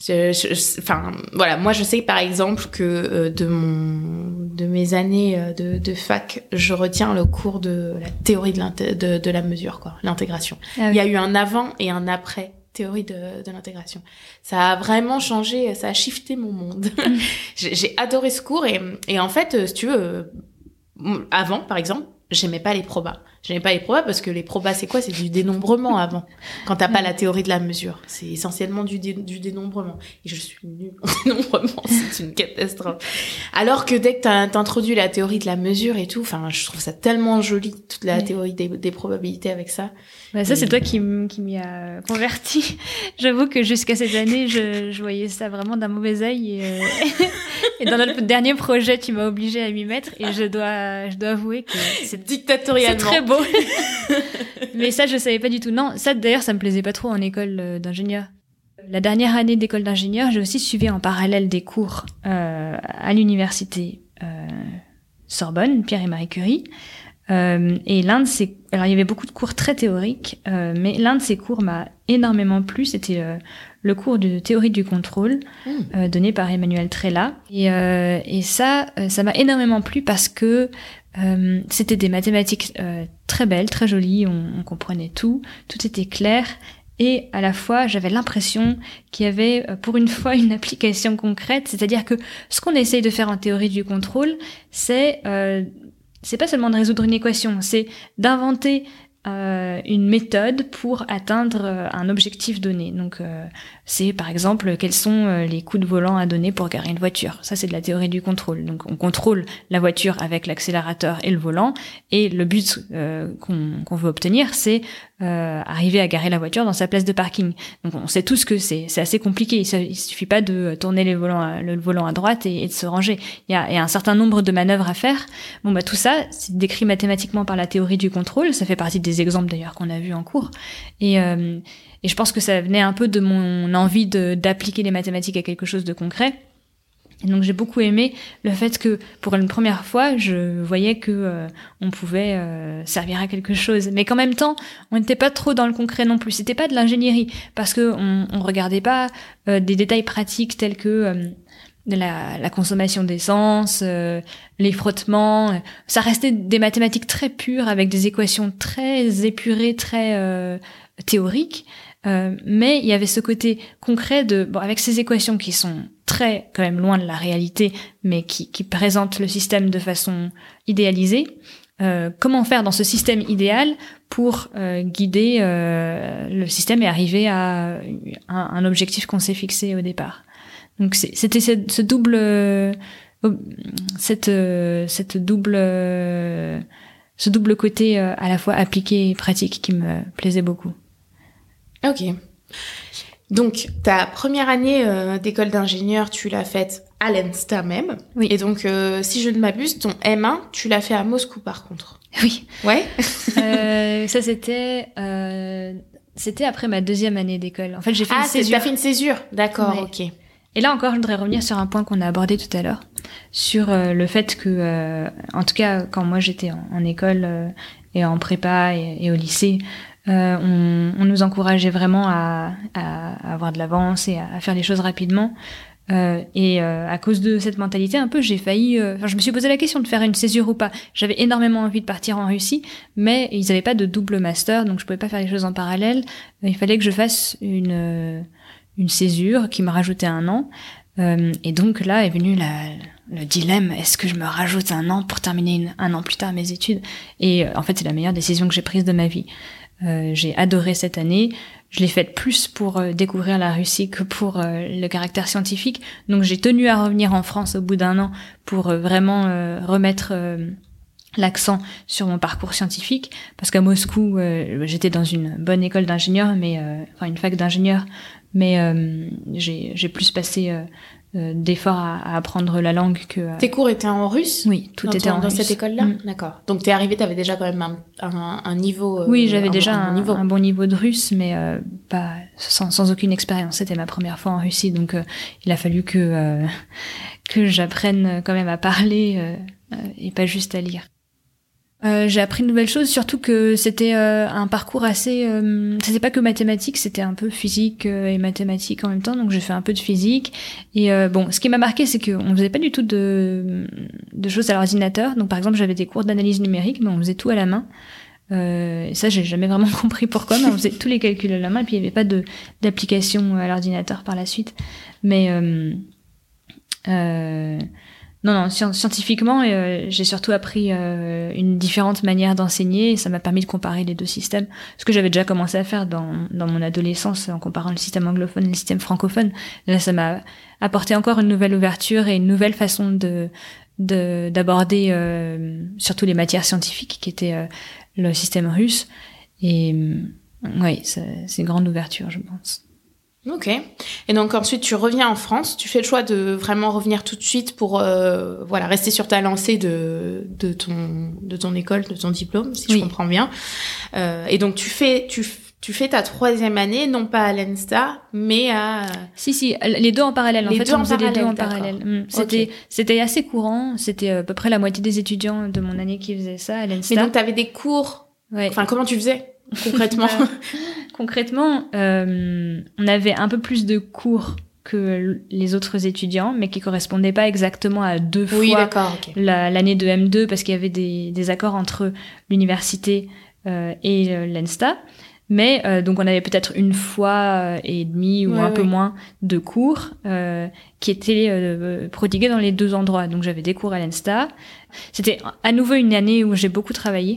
Je, Enfin, voilà, moi je sais par exemple que euh, de mon de mes années euh, de, de, fac, je retiens le cours de la théorie de, de, de la mesure, quoi, l'intégration. Ah Il y a eu un avant et un après théorie de, de l'intégration. Ça a vraiment changé, ça a shifté mon monde. J'ai adoré ce cours et, et en fait, si tu veux, avant par exemple, j'aimais pas les probas. J'aimais pas les probas parce que les probas, c'est quoi? C'est du dénombrement avant. Quand t'as pas la théorie de la mesure, c'est essentiellement du, du dénombrement. Et je suis nulle en dénombrement, c'est une catastrophe. Alors que dès que t'as introduit la théorie de la mesure et tout, enfin, je trouve ça tellement joli toute la théorie des, des, probabilités avec ça. Bah, ça, c'est toi qui, qui m'y a converti. J'avoue que jusqu'à cette année, je, je voyais ça vraiment d'un mauvais œil. Et, euh, et dans notre dernier projet, tu m'as obligé à m'y mettre. Et je dois, je dois avouer que c'est dictatorialement. C'est très beau. Mais ça, je savais pas du tout. Non, ça d'ailleurs, ça me plaisait pas trop en école euh, d'ingénieur. La dernière année d'école d'ingénieur, j'ai aussi suivi en parallèle des cours euh, à l'université euh, Sorbonne, Pierre et Marie Curie. Et l'un de ces, alors il y avait beaucoup de cours très théoriques, mais l'un de ces cours m'a énormément plu. C'était le cours de théorie du contrôle mmh. donné par Emmanuel Trella. Et, et ça, ça m'a énormément plu parce que c'était des mathématiques très belles, très jolies. On, on, comprenait tout, tout était clair. Et à la fois, j'avais l'impression qu'il y avait pour une fois une application concrète, c'est-à-dire que ce qu'on essaye de faire en théorie du contrôle, c'est c'est pas seulement de résoudre une équation, c'est d'inventer euh, une méthode pour atteindre euh, un objectif donné. Euh, c'est par exemple quels sont euh, les coups de volant à donner pour garer une voiture. Ça, c'est de la théorie du contrôle. Donc, on contrôle la voiture avec l'accélérateur et le volant, et le but qu'on veut obtenir, c'est arriver à garer la voiture dans sa place de parking. Donc, on sait tous que c'est assez compliqué. Il, suffit pas de tourner les volants le volant à droite et, et de se ranger. Il y, a, il y, a, un certain nombre de manœuvres à faire. Bon, bah tout ça, c'est décrit mathématiquement par la théorie du contrôle. Ça fait partie des exemples d'ailleurs qu'on a vus en cours. Et, euh, et je pense que ça venait un peu de mon envie d'appliquer les mathématiques à quelque chose de concret. Et donc j'ai beaucoup aimé le fait que pour une première fois, je voyais que euh, on pouvait euh, servir à quelque chose, mais qu'en même temps, on n'était pas trop dans le concret non plus. C'était pas de l'ingénierie parce que on, on regardait pas des détails pratiques tels que la, la consommation d'essence, euh, les frottements. Ça restait des mathématiques très pures avec des équations très épurées, très euh, théoriques. Euh, mais il y avait ce côté concret de, bon, avec ces équations qui sont très quand même loin de la réalité, mais qui, qui présentent le système de façon idéalisée. Euh, comment faire dans ce système idéal pour euh, guider euh, le système et arriver à un, un objectif qu'on s'est fixé au départ. Donc c'était ce, ce, double, euh, cette, cette double, ce double côté à la fois appliqué et pratique qui me plaisait beaucoup. Ok. Donc, ta première année euh, d'école d'ingénieur, tu l'as faite à l'ENSTA même. Oui. Et donc, euh, si je ne m'abuse, ton M1, tu l'as fait à Moscou par contre. Oui. Ouais. euh, ça, c'était... C'était après ma deuxième année d'école. En fait, j'ai fait ah, une césure. t'as fait une césure D'accord, Ouais. ok. Et là encore, je voudrais revenir sur un point qu'on a abordé tout à l'heure, sur le fait que, en tout cas, quand moi j'étais en, en école et en prépa et, et au lycée, on, on nous encourageait vraiment à, à- avoir de l'avance et à, faire les choses rapidement. Euh, et euh, à cause de cette mentalité, un peu, j'ai failli. euh, Enfin, je me suis posé la question de faire une césure ou pas. J'avais énormément envie de partir en Russie, mais ils n'avaient pas de double master, donc je pouvais pas faire les choses en parallèle. Il fallait que je fasse une euh, une césure qui m'a rajouté un an. Euh, et donc là est venu la, le dilemme est-ce que je me rajoute un an pour terminer une- un an plus tard mes études? Et euh, en fait, c'est la meilleure décision que j'ai prise de ma vie. Euh, j'ai adoré cette année. Je l'ai faite plus pour euh, découvrir la Russie que pour euh, le caractère scientifique. Donc j'ai tenu à revenir en France au bout d'un an pour vraiment remettre l'accent sur mon parcours scientifique. Parce qu'à Moscou, j'étais dans une bonne école d'ingénieur, mais enfin une fac d'ingénieur, mais j'ai plus passé d'efforts à, à apprendre la langue que. euh, Tes cours étaient en russe oui, tout dans, était ton- en dans russe. cette école-là Mm. D'accord. Donc, t'es arrivé, t'avais déjà quand même un, un, un niveau. euh, Oui, j'avais déjà un, bon niveau. un bon niveau de russe, mais euh, pas sans, sans aucune expérience. C'était ma première fois en Russie, donc euh, il a fallu que euh, que j'apprenne quand même à parler euh, euh, et pas juste à lire. Euh, j'ai appris de nouvelles choses, surtout que c'était euh, un parcours assez. Euh, c'était pas que mathématiques, c'était un peu physique euh, et mathématiques en même temps. Donc j'ai fait un peu de physique. Et euh, bon, ce qui m'a marqué, c'est qu'on faisait pas du tout de, de choses à l'ordinateur. Donc par exemple, j'avais des cours d'analyse numérique, mais on faisait tout à la main. Et ça, j'ai jamais vraiment compris pourquoi, mais on faisait tous les calculs à la main, et puis il n'y avait pas de d'application à l'ordinateur par la suite. Mais non, non, scien- scientifiquement, euh, j'ai surtout appris euh, une différente manière d'enseigner, et ça m'a permis de comparer les deux systèmes, ce que j'avais déjà commencé à faire dans, dans mon adolescence en comparant le système anglophone et le système francophone. Là, ça m'a apporté encore une nouvelle ouverture et une nouvelle façon de de- d'aborder euh, surtout les matières scientifiques qui étaient euh, le système russe. Et oui, c'est une grande ouverture, je pense. Ok. Et donc ensuite tu reviens en France, tu fais le choix de vraiment revenir tout de suite pour euh, voilà rester sur ta lancée de de ton de ton école, de ton diplôme, si je comprends bien. Euh, et donc tu fais tu tu fais ta troisième année non pas à l'ENSTA mais à Si, si, les deux en parallèle. En Les fait, deux on en faisait les deux en parallèle, parallèle. d'accord. Mm. C'était, c'était assez courant. C'était à peu près la moitié des étudiants de mon année qui faisaient ça à mais l'ENSTA. donc t'avais des cours. Ouais. Enfin comment tu faisais? Concrètement Concrètement, euh, on avait un peu plus de cours que les autres étudiants, mais qui correspondaient pas exactement à deux Oui fois la- l'année de M2 parce qu'il y avait des, des accords entre l'université euh, et euh, l'ENSTA. Mais euh, donc on avait peut-être une fois euh, et demie ou Ouais, un peu moins de cours euh, qui étaient euh, prodigués dans les deux endroits. Donc j'avais des cours à l'ENSTA. C'était à nouveau une année où j'ai beaucoup travaillé.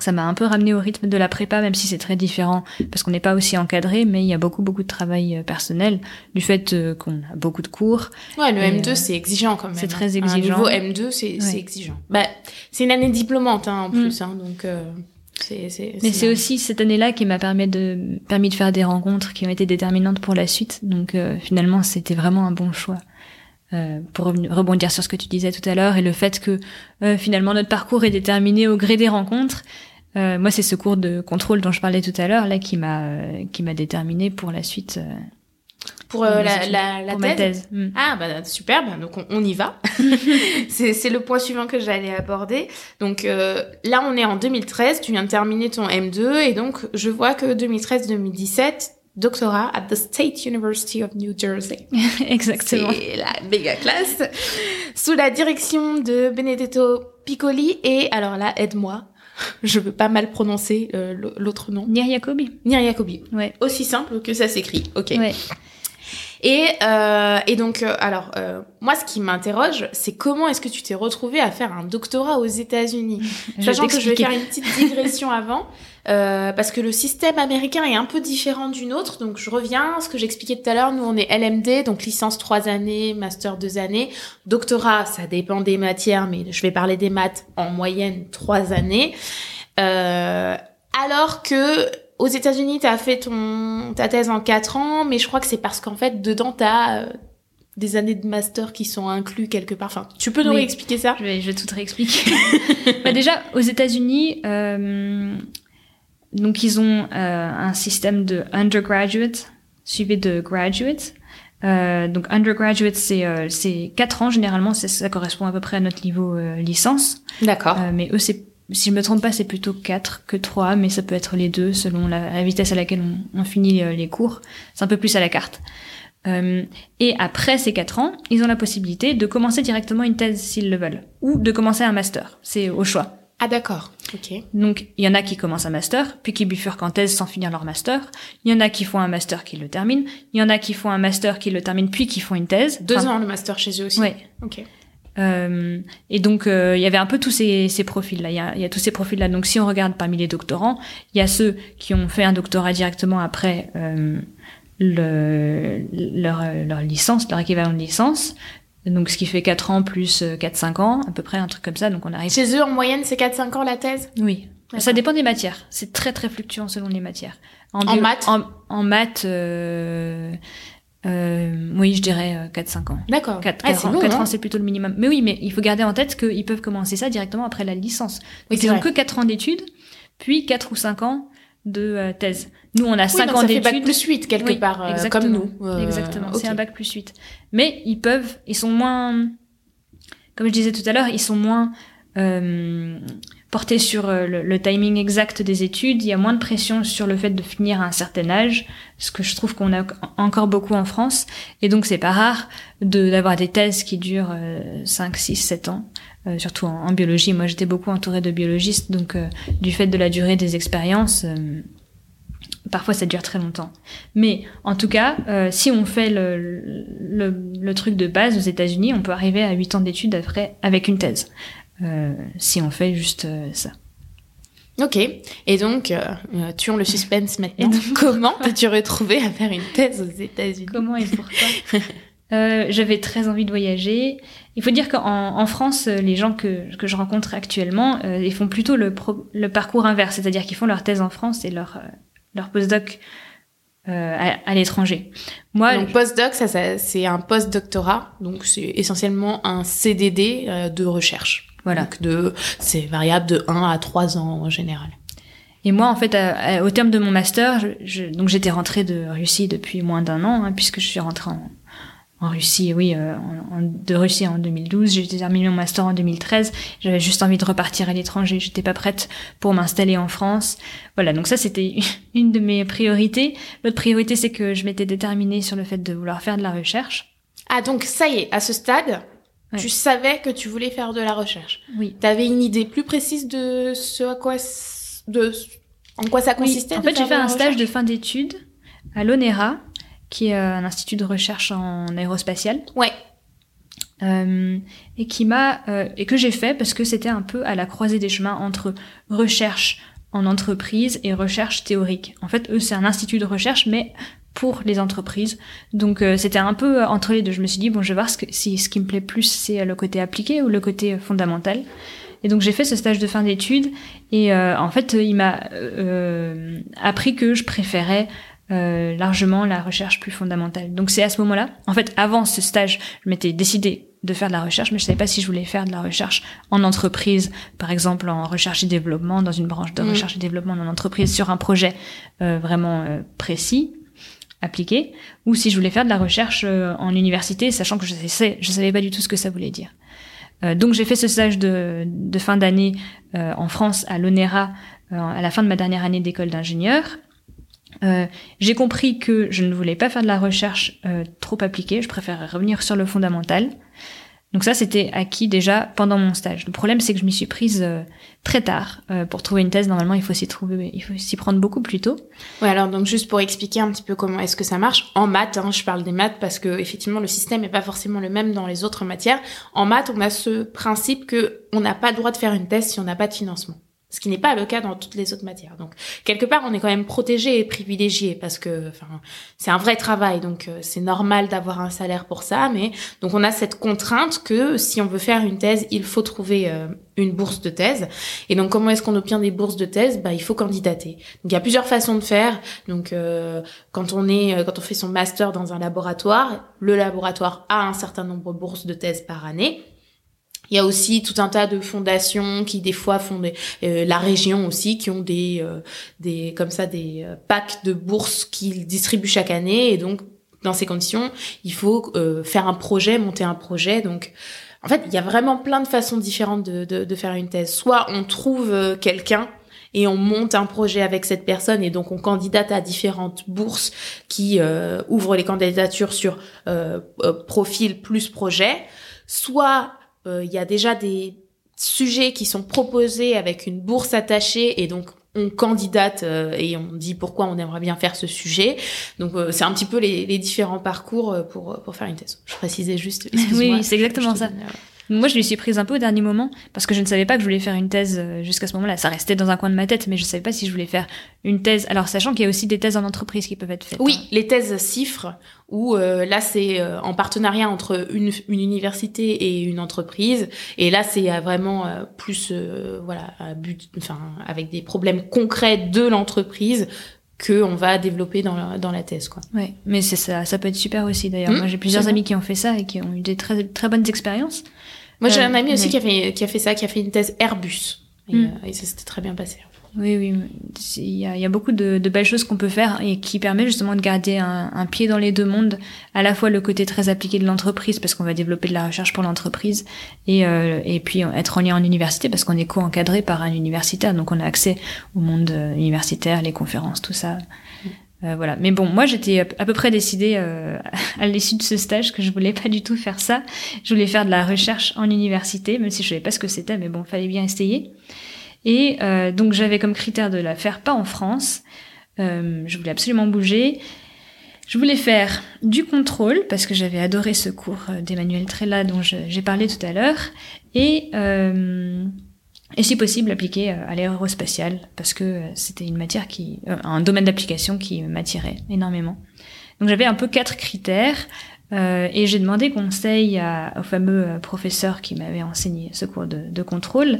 Ça m'a un peu ramené au rythme de la prépa, même si c'est très différent parce qu'on n'est pas aussi encadré, mais il y a beaucoup beaucoup de travail euh, personnel du fait euh, qu'on a beaucoup de cours. Ouais, le Et, M2 euh, c'est exigeant quand même. c'est hein. très exigeant. Un niveau M2 c'est c'est Ouais. exigeant. Bah c'est une année diplômante hein, en Mm. plus hein, donc euh, c'est c'est Mais c'est aussi cette année-là qui m'a permis de, permis de faire des rencontres qui ont été déterminantes pour la suite. Donc euh, finalement, c'était vraiment un bon choix. Euh, pour rebondir sur ce que tu disais tout à l'heure et le fait que euh, finalement notre parcours est déterminé au gré des rencontres. Euh, moi, c'est ce cours de contrôle dont je parlais tout à l'heure là qui m'a euh, qui m'a déterminé pour la suite. euh, pour euh, la, la, la pour thèse. ma thèse. Mm. Ah bah super, bah, donc on, on y va. c'est c'est le point suivant que j'allais aborder. Donc euh, là on est en 2013, tu viens de terminer ton M2 et donc je vois que 2013-2017, doctorat at the State University of New Jersey. Exactement. C'est la méga classe. Sous la direction de Benedetto Piccoli et, alors là, aide-moi. Je veux pas mal prononcer euh, l'autre nom. Nir Jacobi. Nir Jacobi. Ouais. Aussi simple que ça s'écrit. Ok. Ouais. Et, euh, et donc, euh, alors, euh, moi, ce qui m'interroge, c'est comment est-ce que tu t'es retrouvé à faire un doctorat aux États-Unis Sachant que je vais faire une petite digression avant, euh, parce que le système américain est un peu différent du nôtre. Donc, je reviens à ce que j'expliquais tout à l'heure. Nous, on est LMD, donc licence 3 années, master 2 années. Doctorat, ça dépend des matières, mais je vais parler des maths en moyenne 3 années. Euh, alors que aux États-Unis, tu as fait ton ta thèse en 4 ans, mais je crois que c'est parce qu'en fait, dedans, tu as des années de master qui sont inclus quelque part. Enfin, tu peux nous Oui. réexpliquer ça? Je vais, je vais tout réexpliquer. bah déjà, aux États-Unis, euh, donc ils ont euh, un système de undergraduate suivi de graduate. Euh, donc undergraduate, c'est euh, c'est quatre ans généralement, ça correspond à peu près à notre niveau euh, licence. D'accord. Euh, mais eux, c'est si je me trompe pas, c'est plutôt quatre que trois, mais ça peut être les deux selon la, la vitesse à laquelle on, on finit euh, les cours. C'est un peu plus à la carte. Euh, et après ces quatre ans, ils ont la possibilité de commencer directement une thèse s'ils le veulent, ou de commencer un master. C'est au choix. Ah d'accord. Ok. Donc, il y en a qui commencent un master, puis qui bifurquent en thèse sans finir leur master. Il y en a qui font un master qui le terminent. Il y en a qui font un master qui le terminent, puis qui font une thèse. Deux Enfin, ans le master chez eux aussi. Ouais. Ok. Euh, et donc, euh, il y avait un peu tous ces, ces profils-là. Il y a, il y a tous ces profils-là. Donc, si on regarde parmi les doctorants, il y a ceux qui ont fait un doctorat directement après euh, le, leur, leur licence, leur équivalent de licence. Donc, ce qui fait 4 ans plus 4-5 ans, à peu près, un truc comme ça. Donc, on arrive... Chez eux, en moyenne, c'est 4-5 ans la thèse? Oui. Ça dépend des matières. C'est très, très fluctuant selon les matières. En maths? En, en maths, euh, euh, oui, je dirais euh, 4-5 ans. D'accord. 4, Ah, c'est ans, long, quatre hein ans, c'est plutôt le minimum. Mais oui, mais il faut garder en tête qu'ils peuvent commencer ça directement après la licence. Oui, Donc, c'est ils ont vrai. que 4 ans d'études, puis 4 ou 5 ans de euh, thèse. Nous, on a Oui, 5 donc ans fait bac d'études. plus 8 quelque Oui, part, euh, comme nous. Euh, Exactement, ok. c'est un bac plus 8. Mais ils peuvent, ils sont moins, comme je disais tout à l'heure, ils sont moins euh, portés sur euh, le, timing exact des études. Il y a moins de pression sur le fait de finir à un certain âge, ce que je trouve qu'on a encore beaucoup en France. Et donc c'est pas rare de d'avoir des thèses qui durent euh, 5, 6, 7 ans. euh, surtout en, biologie, moi j'étais beaucoup entourée de biologistes, donc euh, du fait de la durée des expériences, Parfois, ça dure très longtemps. Mais en tout cas, si on fait le, le, le truc de base aux États-Unis, on peut arriver à 8 ans d'études après avec une thèse. Euh, si on fait juste euh, ça. Ok. Et donc, euh, euh, tuons le suspense maintenant. Et donc- Comment t'es-tu retrouvé à faire une thèse aux États-Unis? Comment et pourquoi? Euh, J'avais très envie de voyager. Il faut dire qu'en en France, les gens que, que je rencontre actuellement, euh, ils font plutôt le, pro- le parcours inverse, c'est-à-dire qu'ils font leur thèse en France et leur, leur postdoc euh, à, à l'étranger. Moi, Donc postdoc, ça, ça c'est un post-doctorat, donc c'est essentiellement un CDD euh, de recherche. Voilà. Donc de, c'est variable de 1 à 3 ans en général. Et moi, en fait, à- à- au terme de mon master, je, je- donc j'étais rentrée de Russie depuis moins d'un an, hein, puisque je suis rentrée en, en Russie, oui, euh, en- en- de Russie en 2012. J'ai terminé mon master en 2013. J'avais juste envie de repartir à l'étranger. J'étais pas prête pour m'installer en France. Voilà, donc ça, c'était une de mes priorités. L'autre priorité, c'est que je m'étais déterminée sur le fait de vouloir faire de la recherche. Ah, donc ça y est, à ce stade, Ouais. tu savais que tu voulais faire de la recherche. Oui. T'avais une idée plus précise de ce à quoi, de, en quoi ça Oui, consistait en de fait, j'ai fait un stage de fin d'études à l'ONERA, qui est euh, un institut de recherche en aérospatiale. Ouais. Euh, et qui m'a euh, et que j'ai fait parce que c'était un peu à la croisée des chemins entre recherche en entreprise et recherche théorique. En fait, eux c'est un institut de recherche mais pour les entreprises. Donc euh, c'était un peu euh, entre les deux. Je me suis dit bon, je vais voir ce que, si ce qui me plaît plus c'est euh, le côté appliqué ou le côté euh, fondamental. Et donc j'ai fait ce stage de fin d'études et euh, en fait il m'a euh, appris que je préférais euh, largement la recherche plus fondamentale. Donc c'est à ce moment-là, en fait avant ce stage, je m'étais décidée de faire de la recherche, mais je savais pas si je voulais faire de la recherche en entreprise, par exemple en recherche et développement, dans une branche de Mm. recherche et développement dans l'entreprise sur un projet euh, vraiment euh, précis, appliqué, ou si je voulais faire de la recherche euh, en université, sachant que je savais, je savais pas du tout ce que ça voulait dire. Euh, donc j'ai fait ce stage de, fin d'année euh, en France à l'ONERA à la fin de ma dernière année d'école d'ingénieur. J'ai compris que je ne voulais pas faire de la recherche trop appliquée, je préférais revenir sur le fondamental. Donc ça, c'était acquis déjà pendant mon stage. Le problème, c'est que je m'y suis prise euh, très tard. Euh, pour trouver une thèse, normalement, il faut s'y trouver, il faut s'y prendre beaucoup plus tôt. Ouais, alors donc juste pour expliquer un petit peu comment est-ce que ça marche en maths, hein, je parle des maths parce que effectivement le système n'est pas forcément le même dans les autres matières. En maths, on a ce principe que on n'a pas le droit de faire une thèse si on n'a pas de financement ce qui n'est pas le cas dans toutes les autres matières. Donc quelque part, on est quand même protégé et privilégié parce que enfin c'est un vrai travail, donc euh, c'est normal d'avoir un salaire pour ça. Mais donc on a cette contrainte que si on veut faire une thèse, il faut trouver euh, une bourse de thèse. Et donc comment est-ce qu'on obtient des bourses de thèse? Bah il faut candidater. Donc il y a plusieurs façons de faire. Donc euh, quand on est quand on fait son master dans un laboratoire, le laboratoire a un certain nombre de bourses de thèse par année. Il y a aussi tout un tas de fondations qui des fois font des, euh, la région aussi qui ont des euh, des comme ça des euh, packs de bourses qu'ils distribuent chaque année. Et donc dans ces conditions il faut faire un projet monter un projet. Donc en fait il y a vraiment plein de façons différentes de, de, de faire une thèse. Soit on trouve quelqu'un et on monte un projet avec cette personne et donc on candidate à différentes bourses qui ouvrent les candidatures sur profil plus projet. Soit euh, il y a déjà des sujets qui sont proposés avec une bourse attachée et donc on candidate euh, et on dit pourquoi on aimerait bien faire ce sujet. Donc euh, c'est un petit peu les, les, différents parcours pour, pour faire une thèse. Je précisais juste. Oui, c'est exactement ça. Moi, je lui suis prise un peu au dernier moment parce que je ne savais pas que je voulais faire une thèse euh, jusqu'à ce moment-là. Ça restait dans un coin de ma tête, mais je ne savais pas si je voulais faire une thèse. Alors, sachant qu'il y a aussi des thèses en entreprise qui peuvent être faites. Oui, hein. les thèses CIFRE, où euh, là, c'est euh, en partenariat entre une, une, université et une entreprise. Et là, c'est vraiment plus, voilà, à but, enfin, avec des problèmes concrets de l'entreprise que on va développer dans la, dans la thèse quoi. Ouais, mais c'est ça ça peut être super aussi d'ailleurs. Mmh, Moi j'ai plusieurs amis qui ont fait ça et qui ont eu des très très bonnes expériences. Moi, j'ai un ami aussi qui a fait qui a fait ça, qui a fait une thèse Airbus. Et, hmm. euh, et ça s'était très bien passé. Oui, oui. Il y a, il y a beaucoup de, de, belles choses qu'on peut faire et qui permet justement de garder un, un, pied dans les deux mondes. À la fois le côté très appliqué de l'entreprise parce qu'on va développer de la recherche pour l'entreprise et, euh, et puis être en lien en université parce qu'on est co-encadré par un universitaire. Donc on a accès au monde euh, universitaire, les conférences, tout ça. Euh, voilà. Mais bon, moi j'étais à peu près décidée euh, à l'issue de ce stage que je voulais pas du tout faire ça. Je voulais faire de la recherche en université, même si je savais pas ce que c'était, mais bon, fallait bien essayer. Et euh, donc j'avais comme critère de la faire pas en France. je voulais absolument bouger. Je voulais faire du contrôle parce que j'avais adoré ce cours d'Emmanuel Trella dont j'ai parlé tout à l'heure et et si possible appliquer euh, à l'aérospatiale parce que euh, c'était une matière qui euh, un domaine d'application qui m'attirait énormément. Donc j'avais un peu quatre critères euh, et j'ai demandé conseil à, au fameux professeur qui m'avait enseigné ce cours de, de contrôle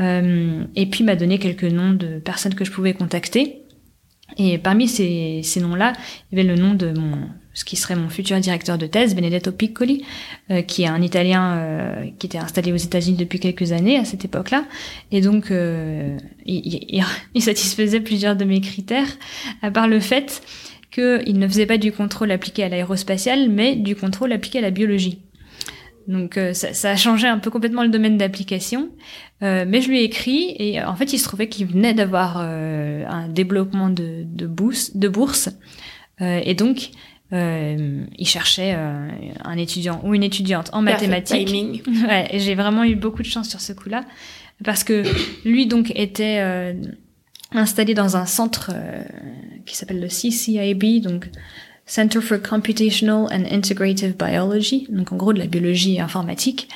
euh, et puis m'a donné quelques noms de personnes que je pouvais contacter. Et parmi ces, ces noms-là, il y avait le nom de mon ce qui serait mon futur directeur de thèse, Benedetto Piccoli, euh, qui est un Italien euh, qui était installé aux États-Unis depuis quelques années à cette époque-là, et donc euh, il, satisfaisait plusieurs de mes critères, à part le fait qu'il ne faisait pas du contrôle appliqué à l'aérospatial, mais du contrôle appliqué à la biologie. Donc ça, a changé un peu complètement le domaine d'application, mais je lui ai écrit et en fait il se trouvait qu'il venait d'avoir un développement de, bourse, de bourse. Et donc euh, il cherchait euh, un étudiant ou une étudiante en mathématiques. Ouais, et j'ai vraiment eu beaucoup de chance sur ce coup-là parce que lui donc était euh, installé dans un centre euh, qui s'appelle le CCIB, donc Center for Computational and Integrative Biology, donc en gros de la biologie informatique,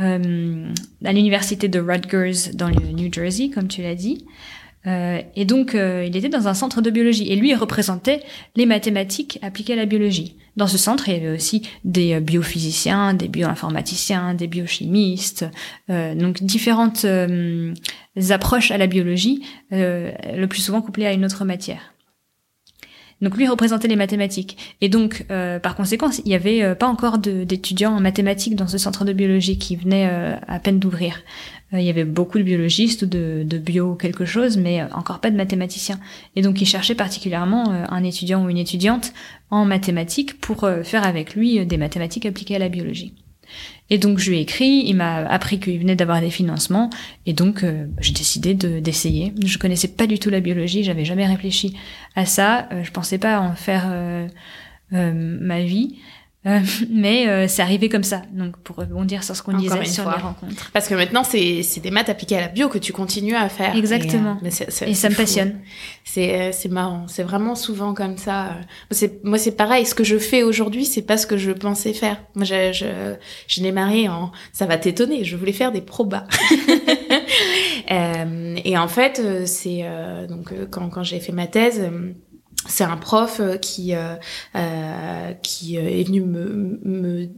euh, à l'université de Rutgers dans le New Jersey, comme tu l'as dit. Euh, et donc, euh, il était dans un centre de biologie. Et lui, représentait les mathématiques appliquées à la biologie. Dans ce centre, il y avait aussi des euh, biophysiciens, des bioinformaticiens, des biochimistes, donc différentes approches à la biologie, le plus souvent couplées à une autre matière. Donc lui représentait les mathématiques. Et donc, par conséquent, il n'y avait pas encore d'étudiants en mathématiques dans ce centre de biologie qui venait à peine d'ouvrir. Euh, il y avait beaucoup de biologistes ou de, de, bio quelque chose, mais encore pas de mathématiciens. Et donc il cherchait particulièrement euh, un étudiant ou une étudiante en mathématiques pour euh, faire avec lui des mathématiques appliquées à la biologie. Et donc je lui ai écrit, il m'a appris qu'il venait d'avoir des financements, et donc euh, j'ai décidé de d'essayer. Je connaissais pas du tout la biologie, j'avais jamais réfléchi à ça, euh, je pensais pas en faire euh, ma vie. Euh, mais euh, c'est arrivé comme ça. Donc pour rebondir sur ce qu'on disait sur les rencontres. Parce que maintenant c'est c'est des maths appliquées à la bio que tu continues à faire. Exactement. Et, euh, et ça me passionne. C'est c'est marrant. C'est vraiment souvent comme ça. C'est moi c'est pareil. Ce que je fais aujourd'hui c'est pas ce que je pensais faire. Moi je je, je démarré en ça va t'étonner. Je voulais faire des probas. et en fait c'est donc quand quand j'ai fait ma thèse c'est un prof euh, qui euh, euh, qui euh, est venu me,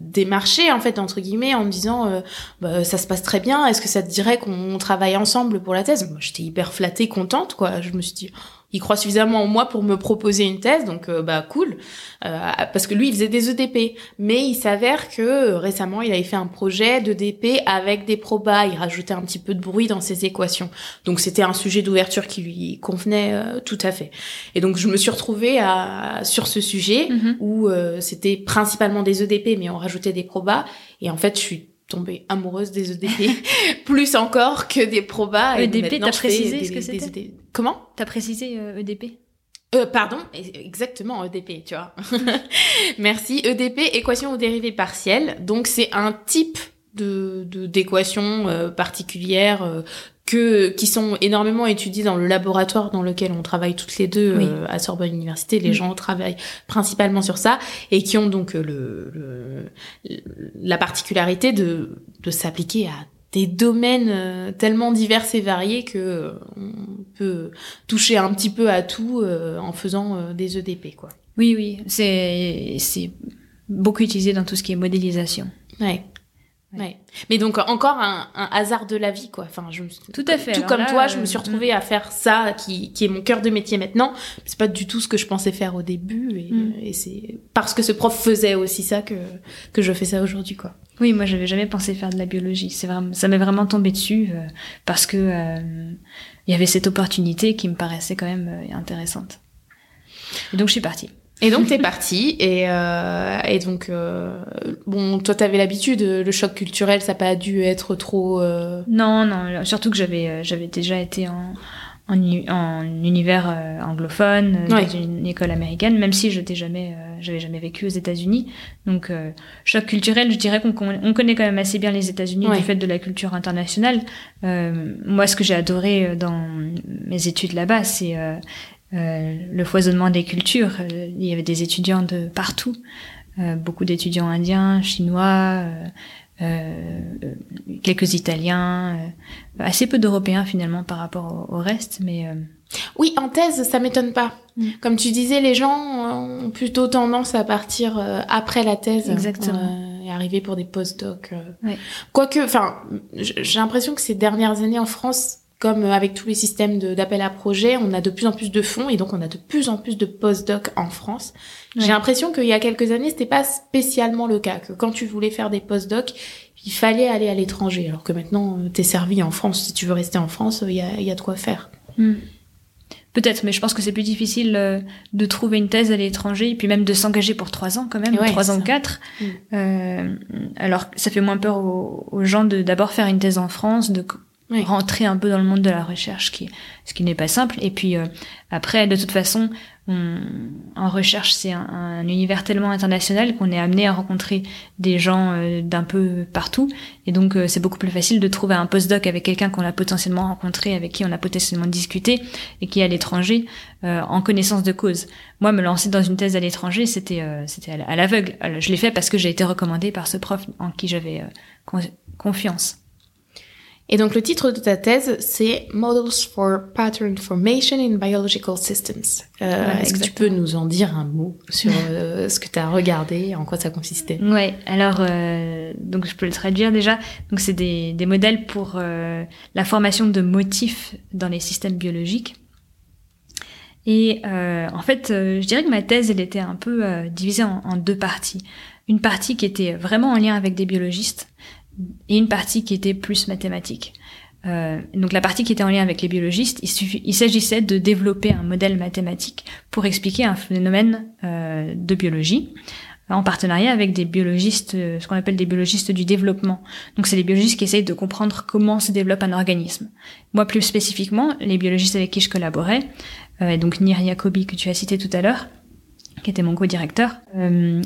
démarcher en fait entre guillemets en me disant bah, ça se passe très bien est-ce que ça te dirait qu'on travaille ensemble pour la thèse? Moi j'étais hyper flattée contente quoi. Je me suis dit il croit suffisamment en moi pour me proposer une thèse, donc euh, bah cool. Euh, parce que lui, il faisait des EDP, mais il s'avère que euh, récemment, il avait fait un projet d'EDP avec des probas. Il rajoutait un petit peu de bruit dans ses équations. Donc c'était un sujet d'ouverture qui lui convenait tout à fait. Et donc je me suis retrouvée à, sur ce sujet mm-hmm. où c'était principalement des EDP, mais on rajoutait des probas. Et en fait, je suis tombée amoureuse des EDP plus encore que des probas. EDP, t'as précisé ce que c'était e Comment? T'as précisé EDP euh, e euh, pardon, exactement EDP, tu vois. Merci. EDP, équation ou dérivée partielle. Donc c'est un type de d'équation euh, particulière euh, que qui sont énormément étudiés dans le laboratoire dans lequel on travaille toutes les deux euh, à Sorbonne Université. Les gens travaillent principalement sur ça et qui ont donc euh, le, le la particularité de, de s'appliquer à des domaines euh, tellement divers et variés que on peut toucher un petit peu à tout en faisant des EDP quoi. Oui oui, c'est c'est beaucoup utilisé dans tout ce qui est modélisation. Ouais. Ouais. Mais donc encore un, un, hasard de la vie quoi. Enfin, je tout à fait. Tout comme toi, je me suis euh, retrouvée à faire ça, qui, qui est mon cœur de métier maintenant. C'est pas du tout ce que je pensais faire au début, et, mm. et c'est parce que ce prof faisait aussi ça que que je fais ça aujourd'hui quoi. Oui, moi j'avais jamais pensé faire de la biologie. C'est vraiment, ça m'est vraiment tombé dessus euh, parce que euh, il y avait cette opportunité qui me paraissait quand même intéressante. Et donc je suis partie. Et donc t'es parti et euh, et donc euh, bon toi t'avais l'habitude le choc culturel ça n'a pas dû être trop euh... non non surtout que j'avais euh, j'avais déjà été en en, en univers euh, anglophone dans une école américaine même si j'étais jamais j'avais jamais vécu aux États-Unis. Donc choc culturel je dirais qu'on on connaît quand même assez bien les États-Unis du fait de la culture internationale. Moi ce que j'ai adoré dans mes études là-bas c'est euh, le foisonnement des cultures. Euh, il y avait des étudiants de partout, euh, beaucoup d'étudiants indiens, chinois, quelques Italiens, assez peu d'Européens finalement par rapport au, reste, mais oui, en thèse, ça m'étonne pas. Mm. Comme tu disais, les gens ont plutôt tendance à partir après la thèse. Exactement. et arriver pour des post-docs. Quoique, enfin, j'ai l'impression que ces dernières années en France, comme avec tous les systèmes d'appel à projet, on a de plus en plus de fonds et donc on a de plus en plus de post-doc en France. J'ai l'impression qu'il y a quelques années, c'était pas spécialement le cas, que quand tu voulais faire des post-doc, il fallait aller à l'étranger, alors que maintenant, euh, t'es servi en France. Si tu veux rester en France, il y a, y a de quoi faire. Hmm. Peut-être, mais je pense que c'est plus difficile euh, de trouver une thèse à l'étranger et puis même de s'engager pour trois ans quand même, trois ans quatre. Hmm. Euh, alors ça fait moins peur aux, aux gens de d'abord faire une thèse en France, de rentrer un peu dans le monde de la recherche, qui, ce qui n'est pas simple. Et puis euh, après, de toute façon, on, en recherche, c'est un, univers tellement international qu'on est amené à rencontrer des gens euh, d'un peu partout. Et donc, euh, c'est beaucoup plus facile de trouver un postdoc avec quelqu'un qu'on a potentiellement rencontré, avec qui on a potentiellement discuté, et qui est à l'étranger, en connaissance de cause. Moi, me lancer dans une thèse à l'étranger, c'était c'était à l'aveugle. Je l'ai fait parce que j'ai été recommandée par ce prof en qui j'avais confiance. Et donc le titre de ta thèse, c'est Models for Pattern Formation in Biological Systems. Euh, Est-ce que tu peux nous en dire un mot sur euh, ce que tu as regardé, en quoi ça consistait? Ouais, alors euh, donc je peux le traduire déjà. Donc c'est des, des modèles pour la formation de motifs dans les systèmes biologiques. Et en fait, je dirais que ma thèse, elle était un peu divisée en, en deux parties. Une partie qui était vraiment en lien avec des biologistes, et une partie qui était plus mathématique. Euh, donc la partie qui était en lien avec les biologistes, il, s'agissait de développer un modèle mathématique pour expliquer un phénomène euh, de biologie. en partenariat avec des biologistes, ce qu'on appelle des biologistes du développement. Donc c'est des biologistes qui essayent de comprendre comment se développe un organisme. Moi plus spécifiquement, les biologistes avec qui je collaborais, et donc Nir Yacobi que tu as cité tout à l'heure, qui était mon co-directeur, euh,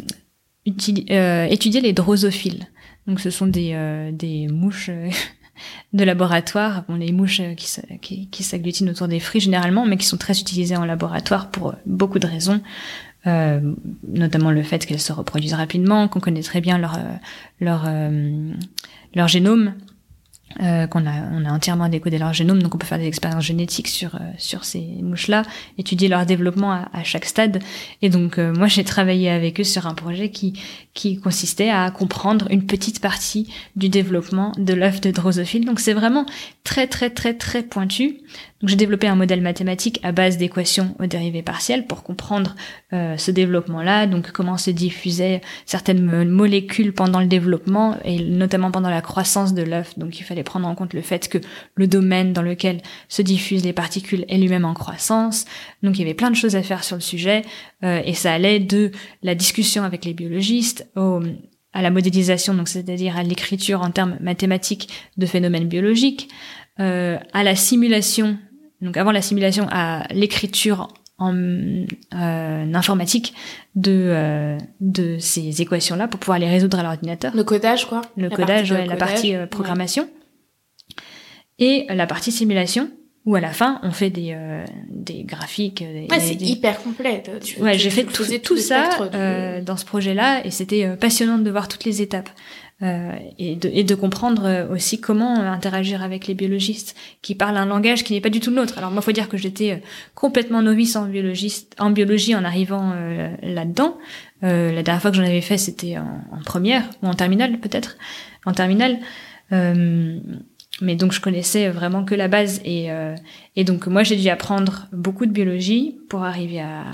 étudiaient les drosophiles. Donc ce sont des, des mouches de laboratoire, bon, les mouches qui, qui, s'agglutinent autour des fruits généralement, mais qui sont très utilisées en laboratoire pour beaucoup de raisons, euh, notamment le fait qu'elles se reproduisent rapidement, qu'on connaît très bien leur leur euh, leur génome, euh, qu'on a, on a entièrement décodé leur génome, donc on peut faire des expériences génétiques sur euh, sur ces mouches-là, étudier leur développement à, chaque stade. Et donc euh, moi j'ai travaillé avec eux sur un projet qui qui consistait à comprendre une petite partie du développement de l'œuf de drosophile. Donc c'est vraiment très très très très pointu. Donc j'ai développé un modèle mathématique à base d'équations aux dérivées partielles pour comprendre euh, ce développement-là, donc comment se diffusaient certaines molécules pendant le développement et notamment pendant la croissance de l'œuf. Donc il fallait prendre en compte le fait que le domaine dans lequel se diffusent les particules est lui-même en croissance. Donc il y avait plein de choses à faire sur le sujet euh, et ça allait de la discussion avec les biologistes au à la modélisation, donc c'est-à-dire à, l'écriture en termes mathématiques de phénomènes biologiques, euh, à la simulation donc avant la simulation à l'écriture en euh, informatique de euh, de ces équations là pour pouvoir les résoudre à l'ordinateur. Le codage quoi. Le codage, ouais, la partie euh, programmation et la partie simulation où à la fin on fait des euh, des graphiques. Des, ouais, c'est hyper complet. ouais, j'ai fait tout, tout ça dans ce projet là et c'était passionnant de voir toutes les étapes. Euh, et, de, et, de, comprendre euh, aussi comment euh, interagir avec les biologistes qui parlent un langage qui n'est pas du tout le nôtre. Alors moi, faut dire que j'étais complètement novice en biologiste, en biologie en arrivant là-dedans. la dernière fois que j'en avais fait, c'était en, en, première ou en terminale peut-être, en terminale. mais donc je connaissais vraiment que la base et, et donc moi j'ai dû apprendre beaucoup de biologie pour arriver à,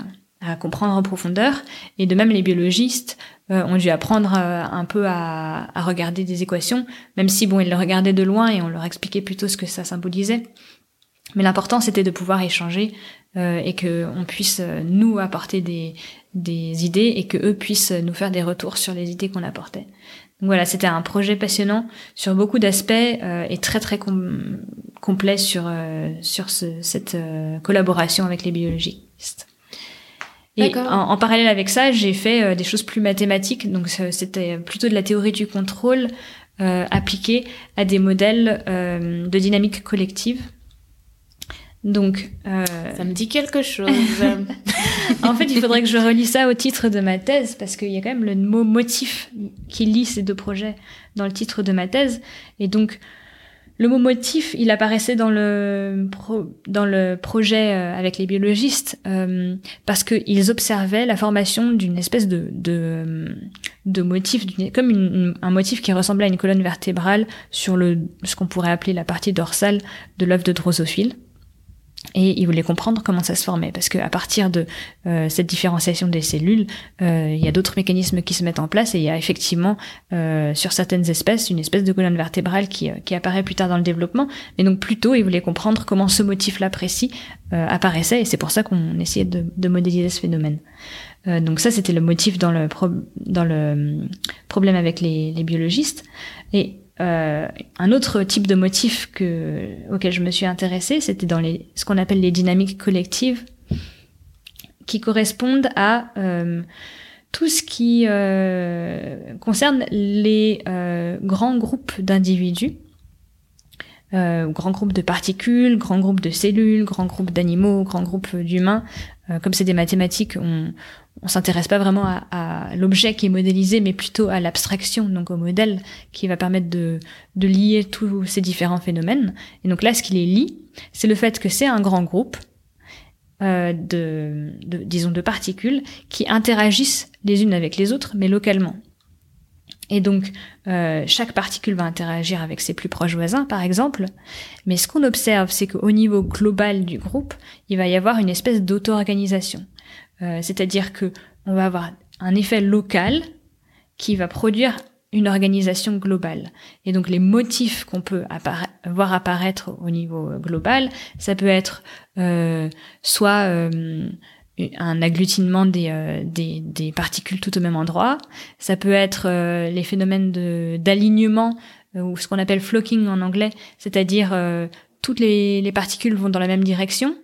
à comprendre en profondeur. Et de même, les biologistes euh, ont dû apprendre euh, un peu à, à, regarder des équations, même si bon, ils le regardaient de loin et on leur expliquait plutôt ce que ça symbolisait. Mais l'important, c'était de pouvoir échanger euh, et que on puisse euh, nous apporter des, des idées et que eux puissent nous faire des retours sur les idées qu'on apportait. Donc voilà, c'était un projet passionnant sur beaucoup d'aspects et très très complet sur sur ce, cette collaboration avec les biologistes. Et en, en, parallèle avec ça, j'ai fait euh, des choses plus mathématiques. Donc c'était plutôt de la théorie du contrôle euh, appliquée à des modèles euh, de dynamique collective. Donc euh, ça me dit quelque chose. en fait, il faudrait que je relis ça au titre de ma thèse parce qu'il y a quand même le mot motif qui lie ces deux projets dans le titre de ma thèse. Et donc le mot motif, il apparaissait dans le dans le projet euh, avec les biologistes euh, parce qu'ils observaient la formation d'une espèce de de, de motif, comme un motif qui ressemblait à une colonne vertébrale sur le ce qu'on pourrait appeler la partie dorsale de l'œuf de drosophile et il voulait comprendre comment ça se formait parce qu'à partir de euh, cette différenciation des cellules, euh, il y a d'autres mécanismes qui se mettent en place et il y a effectivement euh, sur certaines espèces une espèce de colonne vertébrale qui, qui apparaît plus tard dans le développement. Mais donc plutôt, il voulait comprendre comment ce motif-là précis apparaissait et c'est pour ça qu'on essayait de, de, modéliser ce phénomène. donc ça, c'était le motif dans le, dans le problème avec les, les biologistes. Et euh, un autre type de motif que, auquel je me suis intéressée, c'était dans les, ce qu'on appelle les dynamiques collectives, qui correspondent à euh, tout ce qui euh, concerne les euh, grands groupes d'individus, euh, grands groupes de particules, grands groupes de cellules, grands groupes d'animaux, grands groupes d'humains. comme c'est des mathématiques, on, on s'intéresse pas vraiment à, l'objet qui est modélisé, mais plutôt à l'abstraction, donc au modèle qui va permettre de, lier tous ces différents phénomènes. Et donc là, ce qui les lie, c'est le fait que c'est un grand groupe euh, de, de, disons, de particules qui interagissent les unes avec les autres, mais localement. Et donc, euh, chaque particule va interagir avec ses plus proches voisins, par exemple. Mais ce qu'on observe, c'est qu'au niveau global du groupe, il va y avoir une espèce d'auto-organisation. Euh, c'est-à-dire que on va avoir un effet local qui va produire une organisation globale. Et donc les motifs qu'on peut voir apparaître au niveau global, ça peut être euh, soit euh, un agglutinement des, des, des, particules tout au même endroit. Ça peut être les phénomènes d'alignement ou ce qu'on appelle flocking en anglais, c'est-à-dire toutes les, les particules vont dans la même direction.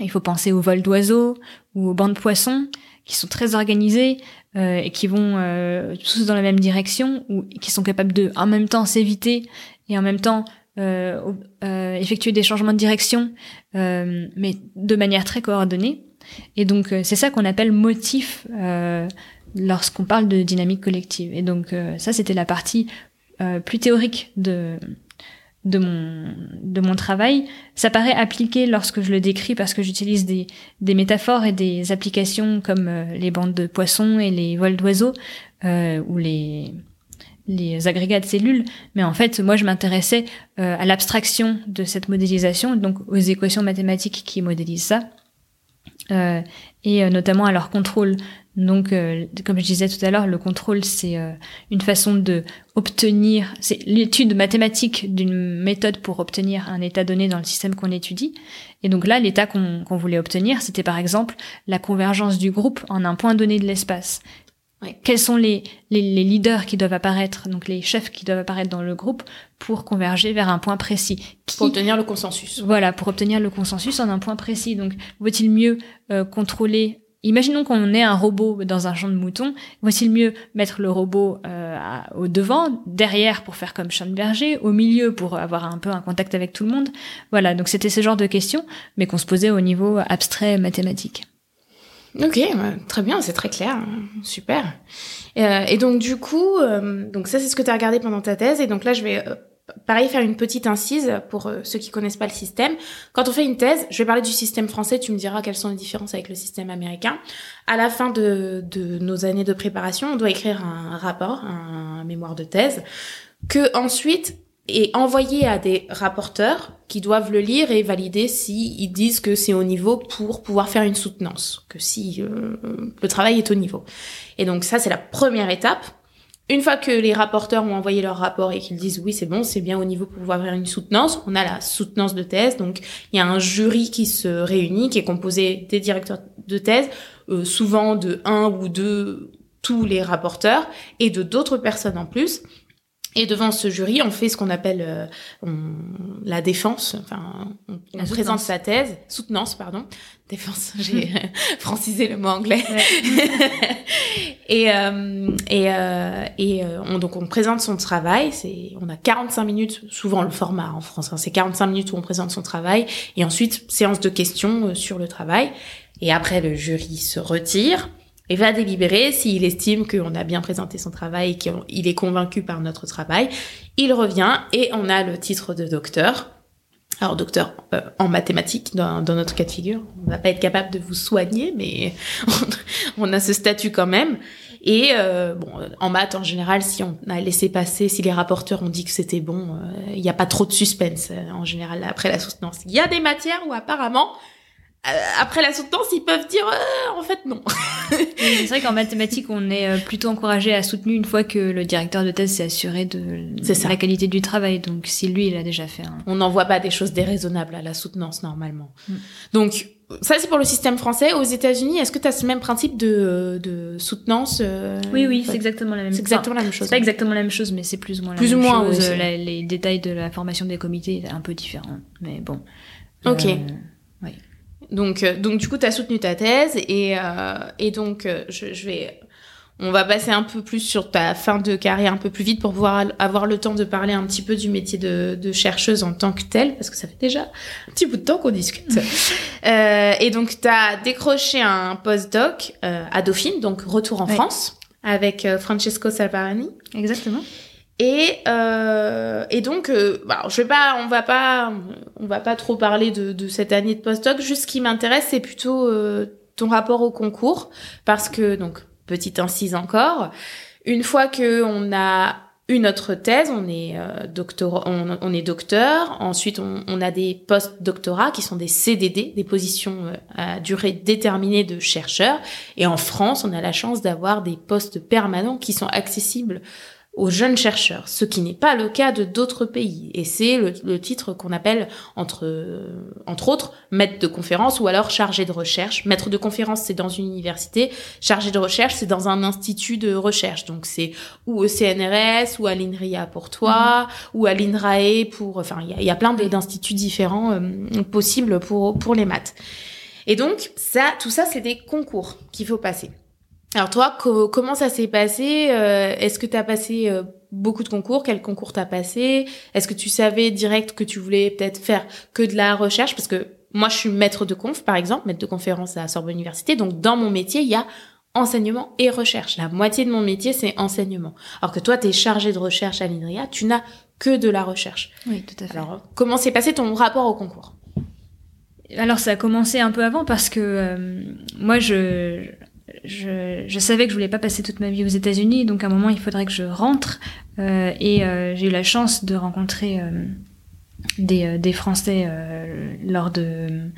Il faut penser au vol d'oiseaux ou aux bancs de poissons qui sont très organisés euh, et qui vont euh, tous dans la même direction ou qui sont capables de en même temps s'éviter et en même temps euh, euh effectuer des changements de direction, euh, mais de manière très coordonnée. Et donc euh, c'est ça qu'on appelle motif lorsqu'on parle de dynamique collective. Et donc ça c'était la partie plus théorique de de mon de mon travail. Ça paraît appliqué lorsque je le décris parce que j'utilise des des métaphores et des applications comme euh, les bandes de poissons et les vols d'oiseaux euh, ou les les agrégats de cellules, mais en fait, moi, je m'intéressais euh, à l'abstraction de cette modélisation, donc aux équations mathématiques qui modélisent ça, euh, et notamment à leur contrôle. Donc, euh, comme je disais tout à l'heure, le contrôle, c'est euh, une façon de obtenir, c'est l'étude mathématique d'une méthode pour obtenir un état donné dans le système qu'on étudie. Et donc là, l'état qu'on voulait obtenir, c'était par exemple la convergence du groupe en un point donné de l'espace. Quels sont les, les, les, leaders qui doivent apparaître, donc les chefs qui doivent apparaître dans le groupe pour converger vers un point précis? Pour obtenir le consensus. Voilà, pour obtenir le consensus en un point précis. Donc, vaut-il mieux euh, contrôler Imaginons qu'on ait un robot dans un champ de moutons. Voici le mieux mettre le robot euh, au devant, derrière pour faire comme champ de berger, au milieu pour avoir un peu un contact avec tout le monde? Voilà, donc c'était ce genre de questions, mais qu'on se posait au niveau abstrait mathématique. Ok, très bien, c'est très clair, super. Euh, et donc du coup, euh, donc ça c'est ce que tu as regardé pendant ta thèse, et donc là je vais pareil, faire une petite incise pour euh, ceux qui connaissent pas le système. Quand on fait une thèse, je vais parler du système français, tu me diras quelles sont les différences avec le système américain. À la fin de, de nos années de préparation, on doit écrire un rapport, un mémoire de thèse, que ensuite est envoyé à des rapporteurs qui doivent le lire et valider si ils disent que c'est au niveau pour pouvoir faire une soutenance, que si euh, le travail est au niveau. Et donc ça, c'est la première étape. Une fois que les rapporteurs ont envoyé leur rapport et qu'ils disent oui c'est bon, c'est bien au niveau pour pouvoir faire une soutenance, on a la soutenance de thèse. Donc il y a un jury qui se réunit, qui est composé des directeurs de thèse, euh, souvent de un ou deux tous les rapporteurs et de d'autres personnes en plus. Et devant ce jury, on fait ce qu'on appelle euh, la défense. Enfin, on, présente sa thèse, soutenance, pardon. Défense, j'ai francisé le mot anglais. et euh, et, euh, et euh, on, donc on présente son travail. C'est on a 45 minutes, souvent le format en France. Hein, c'est 45 minutes où on présente son travail et ensuite séance de questions sur le travail. Et après, le jury se retire et va délibérer s'il estime qu'on a bien présenté son travail et qu'il est convaincu par notre travail. Il revient et on a le titre de docteur. Alors docteur euh, en mathématiques dans, notre cas de figure, on va pas être capable de vous soigner, mais on, a ce statut quand même. Et euh, bon, en maths en général, si on a laissé passer, si les rapporteurs ont dit que c'était bon, euh, il n'y a pas trop de suspense en général après la soutenance. Il y a des matières où apparemment euh, après la soutenance, ils peuvent dire euh, en fait non. c'est vrai qu'en mathématiques, on est euh, plutôt encouragé à soutenir une fois que le directeur de thèse s'est assuré de, la qualité du travail. Donc si lui, il a déjà fait un... On n'envoie pas des choses déraisonnables à la soutenance normalement. Mm. Donc ça c'est pour le système français. Aux États-Unis, est-ce que tu as ce même principe de, de soutenance Oui, oui, c'est exactement la même. C'est exactement la même chose. C'est pas exactement la même chose, mais c'est plus ou moins la plus même ou moins, chose. les détails de la formation des comités un peu différents, mais bon. Ok. Donc, euh, donc du coup, tu as soutenu ta thèse et, euh, et donc euh, je, je, vais, on va passer un peu plus sur ta fin de carrière un peu plus vite pour pouvoir avoir le temps de parler un petit peu du métier de, de chercheuse en tant que telle parce que ça fait déjà un petit bout de temps qu'on discute. euh, et donc, tu as décroché un postdoc euh, à Dauphine, donc retour en France avec Francesco Salvarani. Exactement. Et, euh, et donc, euh, bah, je vais pas, on va pas, on va pas trop parler de, de cette année de postdoc. Juste ce qui m'intéresse, c'est plutôt euh, ton rapport au concours, parce que donc petite incise encore, une fois que on a eu notre thèse, on est euh, docteur, on, on, est docteur. Ensuite, on, on a des post-doctorats qui sont des CDD, des positions euh, à durée déterminée de chercheurs. Et en France, on a la chance d'avoir des postes permanents qui sont accessibles aux jeunes chercheurs, ce qui n'est pas le cas de d'autres pays. Et c'est le, titre qu'on appelle, entre, entre autres, maître de conférence ou alors chargé de recherche. Maître de conférence, c'est dans une université. Chargé de recherche, c'est dans un institut de recherche. Donc c'est ou au CNRS ou à l'INRIA pour toi, mhm. ou à l'INRAE pour... Enfin, il y a, y a, plein d'instituts différents euh, possibles pour, pour les maths. Et donc, ça, tout ça, c'est des concours qu'il faut passer. Alors toi, comment ça s'est passé euh, Est-ce que tu as passé euh, beaucoup de concours? Quel concours t'as passé? Est-ce que tu savais direct que tu voulais peut-être faire que de la recherche? Parce que moi, je suis maître de conf, par exemple, maître de conférence à Sorbonne Université. Donc, dans mon métier, il y a enseignement et recherche. La moitié de mon métier, c'est enseignement. Alors que toi, tu es chargé de recherche à l'INRIA, tu n'as que de la recherche. Oui, tout à fait. Alors, comment s'est passé ton rapport au concours? Alors ça a commencé un peu avant parce que euh, moi je je, je, savais que je voulais pas passer toute ma vie aux États-Unis, donc à un moment il faudrait que je rentre. Euh, et euh, j'ai eu la chance de rencontrer euh, des, euh, des, Français lors de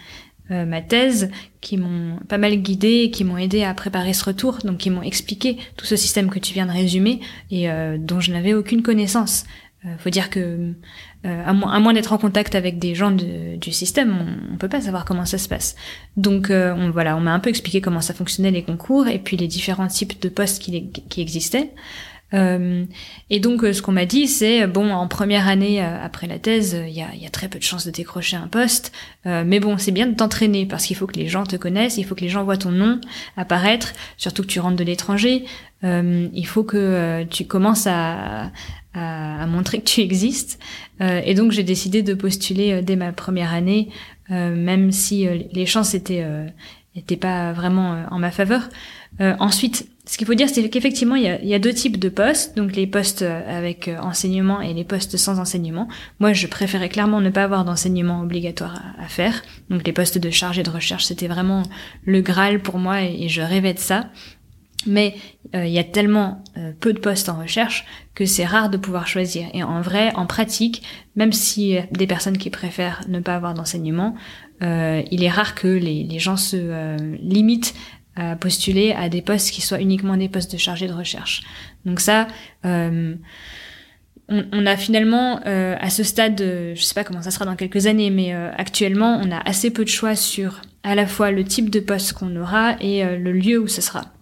ma thèse qui m'ont pas mal guidé, qui m'ont aidé à préparer ce retour, donc qui m'ont expliqué tout ce système que tu viens de résumer et dont je n'avais aucune connaissance. Euh, faut dire que euh, à moins, d'être en contact avec des gens du système, on, on peut pas savoir comment ça se passe. Donc euh, voilà, on m'a un peu expliqué comment ça fonctionnait les concours et puis les différents types de postes qui, qui existaient. Euh, et donc, ce qu'on m'a dit, c'est bon, en première année après la thèse, il y a, y a, très peu de chances de décrocher un poste, mais bon, c'est bien de t'entraîner parce qu'il faut que les gens te connaissent, il faut que les gens voient ton nom apparaître, surtout que tu rentres de l'étranger. il faut que tu commences à, à, montrer que tu existes. Euh, et donc j'ai décidé de postuler euh, dès ma première année, euh, même si les chances étaient étaient pas vraiment en ma faveur. ensuite, ce qu'il faut dire, c'est qu'effectivement, il y, a, y a, deux types de postes, donc les postes avec enseignement et les postes sans enseignement. Moi, je préférais clairement ne pas avoir d'enseignement obligatoire à, faire. Donc les postes de chargé de recherche, c'était vraiment le Graal pour moi et je rêvais de ça. Mais il y a tellement euh, peu de postes en recherche que c'est rare de pouvoir choisir. Et en vrai, en pratique, même si des personnes qui préfèrent ne pas avoir d'enseignement, euh, il est rare que les, gens se limitent à postuler à des postes qui soient uniquement des postes de chargé de recherche. Donc ça, on, on, a finalement à ce stade, je sais pas comment ça sera dans quelques années, mais actuellement, on a assez peu de choix sur à la fois le type de poste qu'on aura et le lieu où ce sera.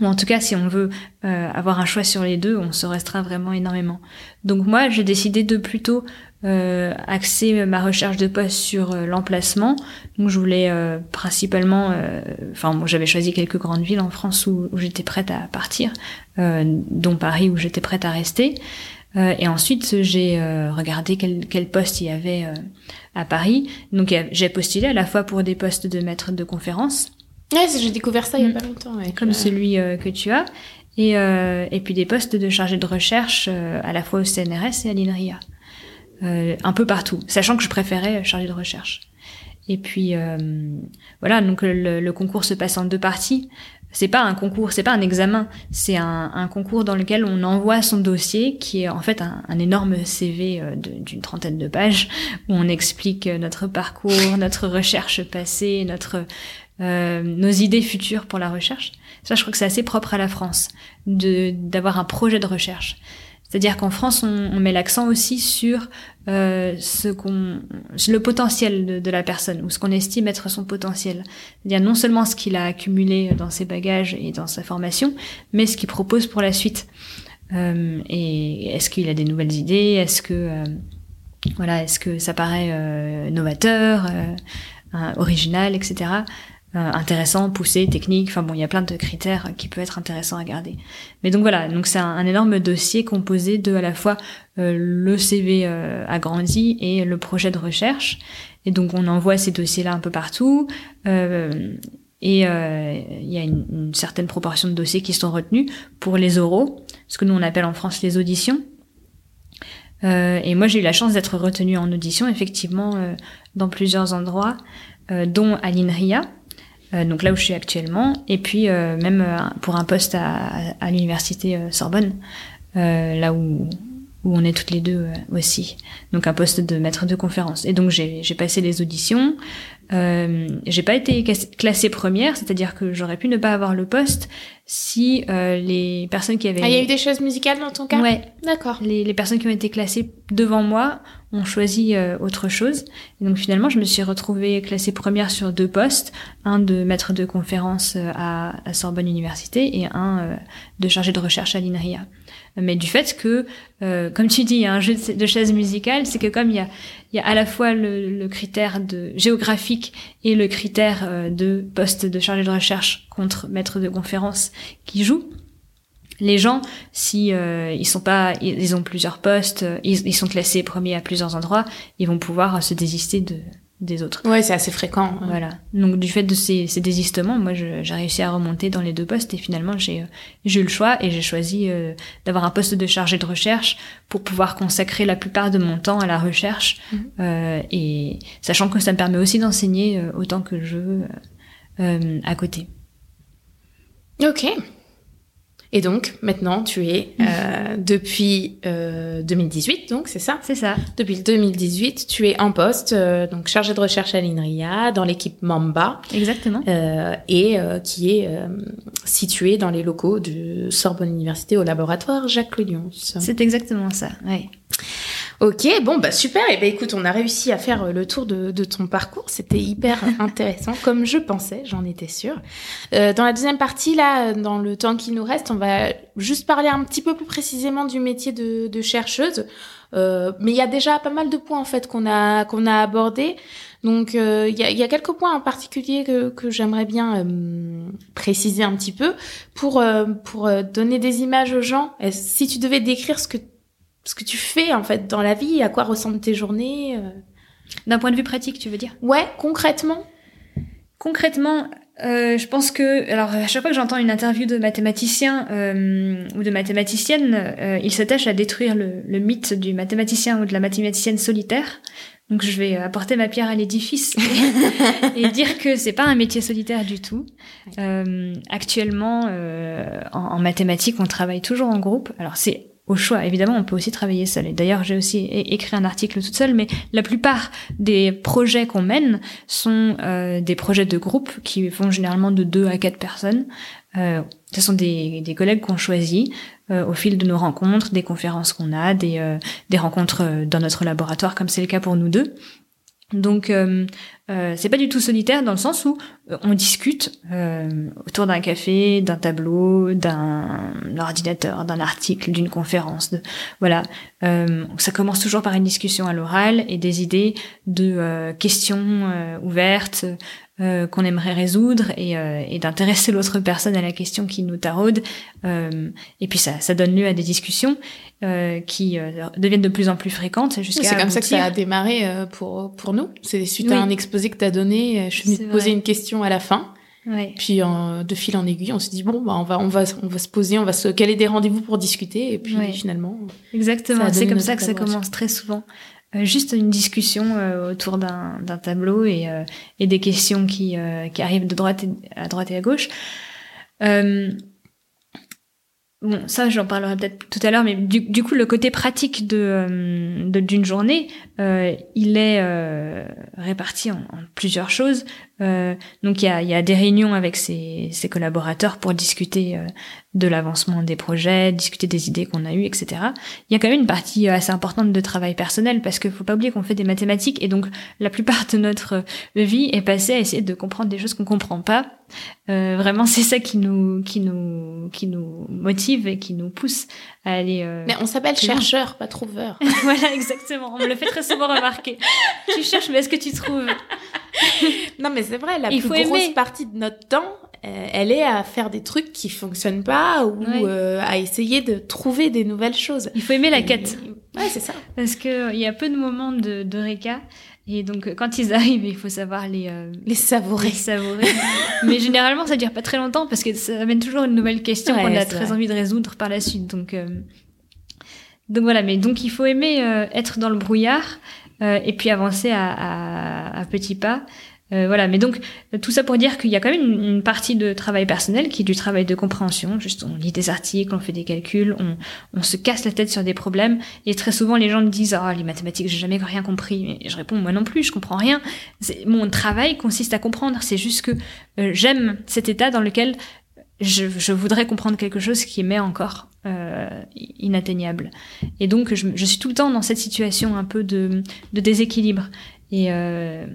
En tout cas, si on veut euh, avoir un choix sur les deux, on se restera vraiment énormément. Donc moi, j'ai décidé de plutôt euh, axer ma recherche de poste sur euh, l'emplacement. Donc je voulais euh, principalement, enfin j'avais choisi quelques grandes villes en France où, j'étais prête à partir, dont Paris où j'étais prête à rester. et ensuite j'ai regardé quel, quel poste il y avait à Paris. Donc j'ai postulé à la fois pour des postes de maître de conférence Ouais, j'ai découvert ça il y a mm. pas longtemps. Comme celui euh, que tu as. Et, euh, et puis des postes de chargé de recherche euh, à la fois au CNRS et à l'INRIA. un peu partout, sachant que je préférais chargé de recherche. Et puis voilà, donc le, le, concours se passe en deux parties. C'est pas un concours, c'est pas un examen, c'est un, un, concours dans lequel on envoie son dossier, qui est en fait un, un énorme CV d'une trentaine de pages, où on explique notre parcours, notre recherche passée, notre euh, nos idées futures pour la recherche. Ça, je crois que c'est assez propre à la France, de d'avoir un projet de recherche. C'est-à-dire qu'en France, on, on met l'accent aussi sur euh, ce qu'on, le potentiel de, de, la personne ou ce qu'on estime être son potentiel. C'est-à-dire non seulement ce qu'il a accumulé dans ses bagages et dans sa formation, mais ce qu'il propose pour la suite. Euh, et est-ce qu'il a des nouvelles idées? Est-ce que euh, voilà, est-ce que ça paraît euh, novateur, original, etc. Euh, intéressant, poussé, technique. Enfin bon, il y a plein de critères qui peuvent être intéressants à garder. Mais donc voilà, donc c'est un, énorme dossier composé de à la fois euh, le CV euh, agrandi et le projet de recherche. Et donc on envoie ces dossiers-là un peu partout. et il y a une, une, certaine proportion de dossiers qui sont retenus pour les oraux, ce que nous on appelle en France les auditions. et moi j'ai eu la chance d'être retenue en audition effectivement dans plusieurs endroits, dont à l'INRIA, euh, donc là où je suis actuellement, et puis euh, même euh, pour un poste à, à l'université Sorbonne, là où, où on est toutes les deux aussi. Donc un poste de maître de conférence. Et donc j'ai passé les auditions. Euh, j'ai pas été classée première, c'est-à-dire que j'aurais pu ne pas avoir le poste si euh, les personnes qui avaient... Ah, il y a eu des choses musicales dans ton cas? Ouais. D'accord. Les, les, personnes qui ont été classées devant moi ont choisi euh, autre chose. Et donc finalement, je me suis retrouvée classée première sur deux postes, un de maître de conférence euh, à, à Sorbonne Université et un de chargé de recherche à l'INRIA mais du fait que, euh, comme tu dis, il y a un jeu de, chaises musicales, c'est que comme il y a, y a à la fois le, le critère de géographique et le critère euh, de poste de chargé de recherche contre maître de conférence qui joue, les gens, si euh, ils sont pas, ils, ont plusieurs postes, ils, ils, sont classés premiers à plusieurs endroits, ils vont pouvoir se désister de, des autres. Ouais, c'est assez fréquent. Voilà. Donc du fait de ces, ces désistements, moi j'ai réussi à remonter dans les deux postes et finalement j'ai j'ai eu le choix et j'ai choisi euh, d'avoir un poste de chargé de recherche pour pouvoir consacrer la plupart de mon temps à la recherche mhm. euh, et sachant que ça me permet aussi d'enseigner euh, autant que je veux euh, à côté. Ok. Et donc, maintenant, tu es euh, depuis euh, 2018, donc c'est ça? C'est ça. Depuis 2018, tu es en poste, euh, donc chargé de recherche à l'INRIA, dans l'équipe Mamba. Exactement. Euh, et euh, qui est située dans les locaux de Sorbonne Université au laboratoire Jacques Lyons. C'est exactement ça, oui. Ok, bon bah super. Et eh ben écoute, on a réussi à faire euh, le tour de, de ton parcours. C'était hyper intéressant, comme je pensais, j'en étais sûre. Euh, dans la deuxième partie, là, dans le temps qui nous reste, on va juste parler un petit peu plus précisément du métier de, de chercheuse. Euh, mais il y a déjà pas mal de points en fait qu'on a qu'on a abordés. Donc euh, il y, a, y, a, quelques points en particulier que, que j'aimerais bien euh, préciser un petit peu pour pour donner des images aux gens. Si tu devais décrire ce que ce que tu fais en fait dans la vie, à quoi ressemblent tes journées. Euh. D'un point de vue pratique, tu veux dire? Ouais, concrètement. Concrètement, euh, je pense que, alors à chaque fois que j'entends une interview de mathématicien euh, ou de mathématicienne, euh, il s'attache à détruire le, le, mythe du mathématicien ou de la mathématicienne solitaire. Donc je vais apporter ma pierre à l'édifice et, dire que c'est pas un métier solitaire du tout. Euh, actuellement, en, en mathématiques, on travaille toujours en groupe. Alors c'est au choix. Évidemment, on peut aussi travailler seul. Et d'ailleurs, j'ai aussi écrit un article toute seule, mais la plupart des projets qu'on mène sont euh, des projets de groupe qui font généralement de deux à quatre personnes. Euh, ce sont des, des collègues qu'on choisit euh, au fil de nos rencontres, des conférences qu'on a, des, euh, des rencontres euh, dans notre laboratoire, comme c'est le cas pour nous deux. Donc euh, euh, c'est pas du tout solitaire dans le sens où euh, on discute euh, autour d'un café, d'un tableau, d'un ordinateur, d'un article, d'une conférence. De, voilà, euh, ça commence toujours par une discussion à l'oral et des idées de questions ouvertes, euh, qu'on aimerait résoudre et, euh, et d'intéresser l'autre personne à la question qui nous taraude. Euh, et puis ça, ça donne lieu à des discussions euh, qui deviennent de plus en plus fréquentes jusqu'à. C'est comme ça que ça a démarré pour pour nous. C'est suite à un exposé que tu as donné. Je suis venue te poser une question à la fin. Ouais. Puis de fil en aiguille, on se dit bon bah on va on va on va se poser, on va se caler des rendez-vous pour discuter? Et puis finalement. Exactement, c'est comme ça que ça commence très souvent. Euh, juste une discussion euh, autour d'un tableau et, euh, des questions qui, arrivent de droite et, à droite et à gauche. Bon, ça, j'en parlerai peut-être tout à l'heure, mais du, coup, le côté pratique d'une journée, il est réparti en, plusieurs choses. Euh, donc, il y a, y a, des réunions avec ses, ses collaborateurs pour discuter de l'avancement des projets, discuter des idées qu'on a eues, etc. Il y a quand même une partie assez importante de travail personnel parce qu'il faut pas oublier qu'on fait des mathématiques et donc la plupart de notre vie est passée à essayer de comprendre des choses qu'on comprend pas euh, vraiment, c'est ça qui nous, qui nous, qui nous motive et qui nous pousse à aller. Euh, mais on s'appelle chercheur, pas trouveur. voilà, exactement. On me le fait très souvent remarquer. tu cherches, mais est-ce que tu trouves? Non, mais c'est vrai. La plus grosse partie de notre temps, euh, elle est à faire des trucs qui fonctionnent pas ou euh, à essayer de trouver des nouvelles choses. Il faut aimer la quête. Ouais, c'est ça. Parce que il y a peu de moments de, de réca et donc, euh, quand ils arrivent, il faut savoir les, euh, les savourer. Les savourer. mais généralement, ça dure pas très longtemps parce que ça amène toujours une nouvelle question qu'on a très envie de résoudre par la suite. Donc, euh... donc voilà. Mais donc, il faut aimer euh, être dans le brouillard et puis avancer à, à, à petits pas. Euh, voilà, mais donc tout ça pour dire qu'il y a quand même une, partie de travail personnel qui est du travail de compréhension. Juste, on lit des articles, on fait des calculs, on, on se casse la tête sur des problèmes. Et très souvent, les gens me disent ah les mathématiques, j'ai jamais rien compris. Et je réponds moi non plus, je comprends rien. Mon travail consiste à comprendre. C'est juste que euh, j'aime cet état dans lequel je, je, voudrais comprendre quelque chose qui m'est encore euh, inatteignable. Et donc, je, je, suis tout le temps dans cette situation un peu de, de déséquilibre. Et, euh,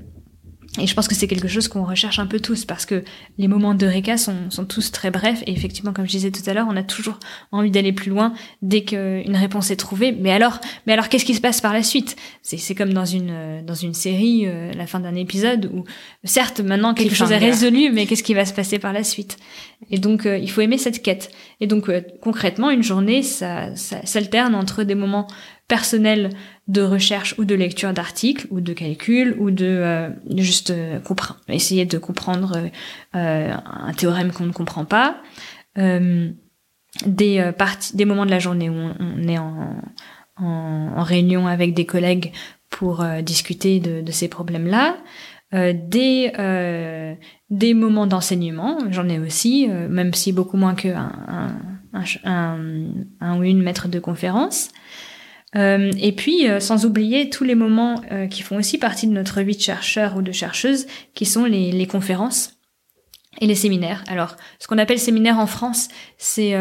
et je pense que c'est quelque chose qu'on recherche un peu tous parce que les moments de réca sont, sont tous très brefs et effectivement, comme je disais tout à l'heure, on a toujours envie d'aller plus loin dès qu'une réponse est trouvée. Mais alors, mais alors, qu'est-ce qui se passe par la suite? C'est c'est comme dans une dans une série, euh, la fin d'un épisode où certes maintenant quelque chose est résolu, mais qu'est-ce qui va se passer par la suite? Et donc euh, il faut aimer cette quête. Et donc euh, concrètement, une journée, ça, ça s'alterne entre des moments personnels de recherche ou de lecture d'articles ou de calcul ou de euh, juste euh, essayer de comprendre euh, un théorème qu'on ne comprend pas. Des parties des moments de la journée où on, est en, en, réunion avec des collègues pour discuter de, de, ces problèmes là des des moments d'enseignement j'en ai aussi même si beaucoup moins que un, un, un, un ou une maître de conférence euh, et puis, euh, sans oublier tous les moments euh, qui font aussi partie de notre vie de chercheur ou de chercheuse, qui sont les, les conférences et les séminaires. Alors, ce qu'on appelle séminaire en France, c'est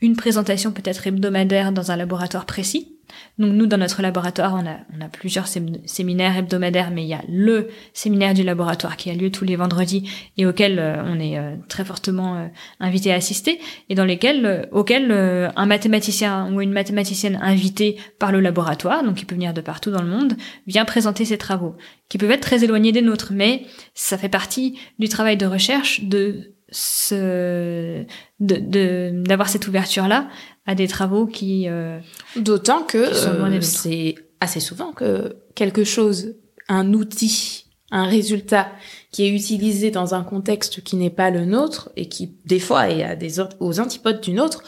une présentation peut-être hebdomadaire dans un laboratoire précis. Donc nous, dans notre laboratoire, on a, plusieurs séminaires hebdomadaires, mais il y a le séminaire du laboratoire qui a lieu tous les vendredis et auquel euh, on est euh, très fortement euh, invité à assister, et dans lesquels, auquel un mathématicien ou une mathématicienne invitée par le laboratoire, donc qui peut venir de partout dans le monde, vient présenter ses travaux, qui peuvent être très éloignés des nôtres, mais ça fait partie du travail de recherche de d'avoir cette ouverture là à des travaux qui euh, d'autant que euh, c'est assez souvent que quelque chose un outil un résultat qui est utilisé dans un contexte qui n'est pas le nôtre et qui des fois est à des aux antipodes d'une autre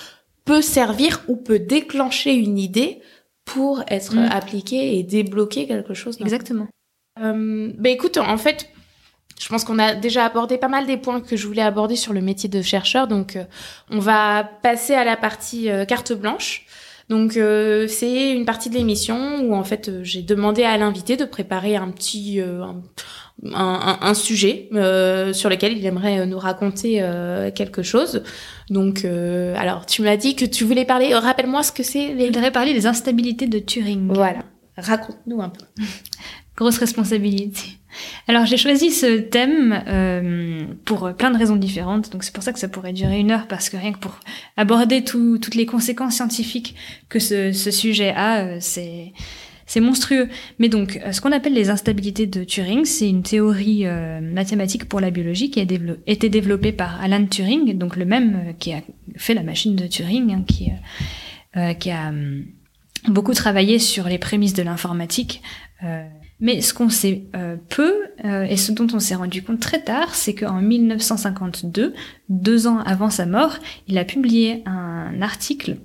peut servir ou peut déclencher une idée pour être mm. appliqué et débloquer quelque chose. Exactement. Euh, bah écoute, en fait, je pense qu'on a déjà abordé pas mal des points que je voulais aborder sur le métier de chercheur. Donc, euh, on va passer à la partie euh, carte blanche. Donc, euh, c'est une partie de l'émission où en fait, j'ai demandé à l'invité de préparer un petit un, un, sujet sur lequel il aimerait nous raconter quelque chose. Donc, alors, tu m'as dit que tu voulais parler. Rappelle-moi ce que c'est. Les... Je voudrais parler des instabilités de Turing. Voilà. Raconte-nous un peu. Grosse responsabilité. Alors j'ai choisi ce thème euh, pour plein de raisons différentes, donc c'est pour ça que ça pourrait durer une heure, parce que rien que pour aborder toutes les conséquences scientifiques que ce, sujet a, euh, c'est monstrueux. Mais donc, euh, ce qu'on appelle les instabilités de Turing, c'est une théorie mathématique pour la biologie qui a été développée par Alan Turing, donc le même qui a fait la machine de Turing, hein, qui, qui a hum, beaucoup travaillé sur les prémices de l'informatique. Mais ce qu'on sait euh, peu, euh, et ce dont on s'est rendu compte très tard, c'est qu'en 1952, deux ans avant sa mort, il a publié un article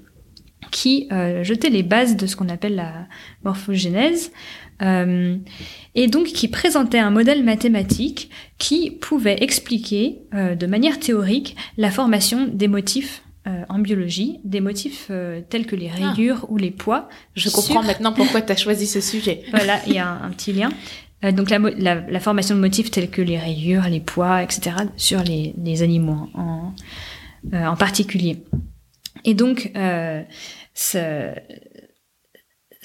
qui euh, jetait les bases de ce qu'on appelle la morphogénèse, et donc qui présentait un modèle mathématique qui pouvait expliquer de manière théorique la formation des motifs euh, en biologie des motifs euh, tels que les ah. rayures ou les poids. Je comprends maintenant pourquoi tu as choisi ce sujet. voilà, il y a un, petit lien. Euh, donc la, la, formation de motifs tels que les rayures, les poids, etc. sur les, les animaux en, en particulier. Et donc, ce,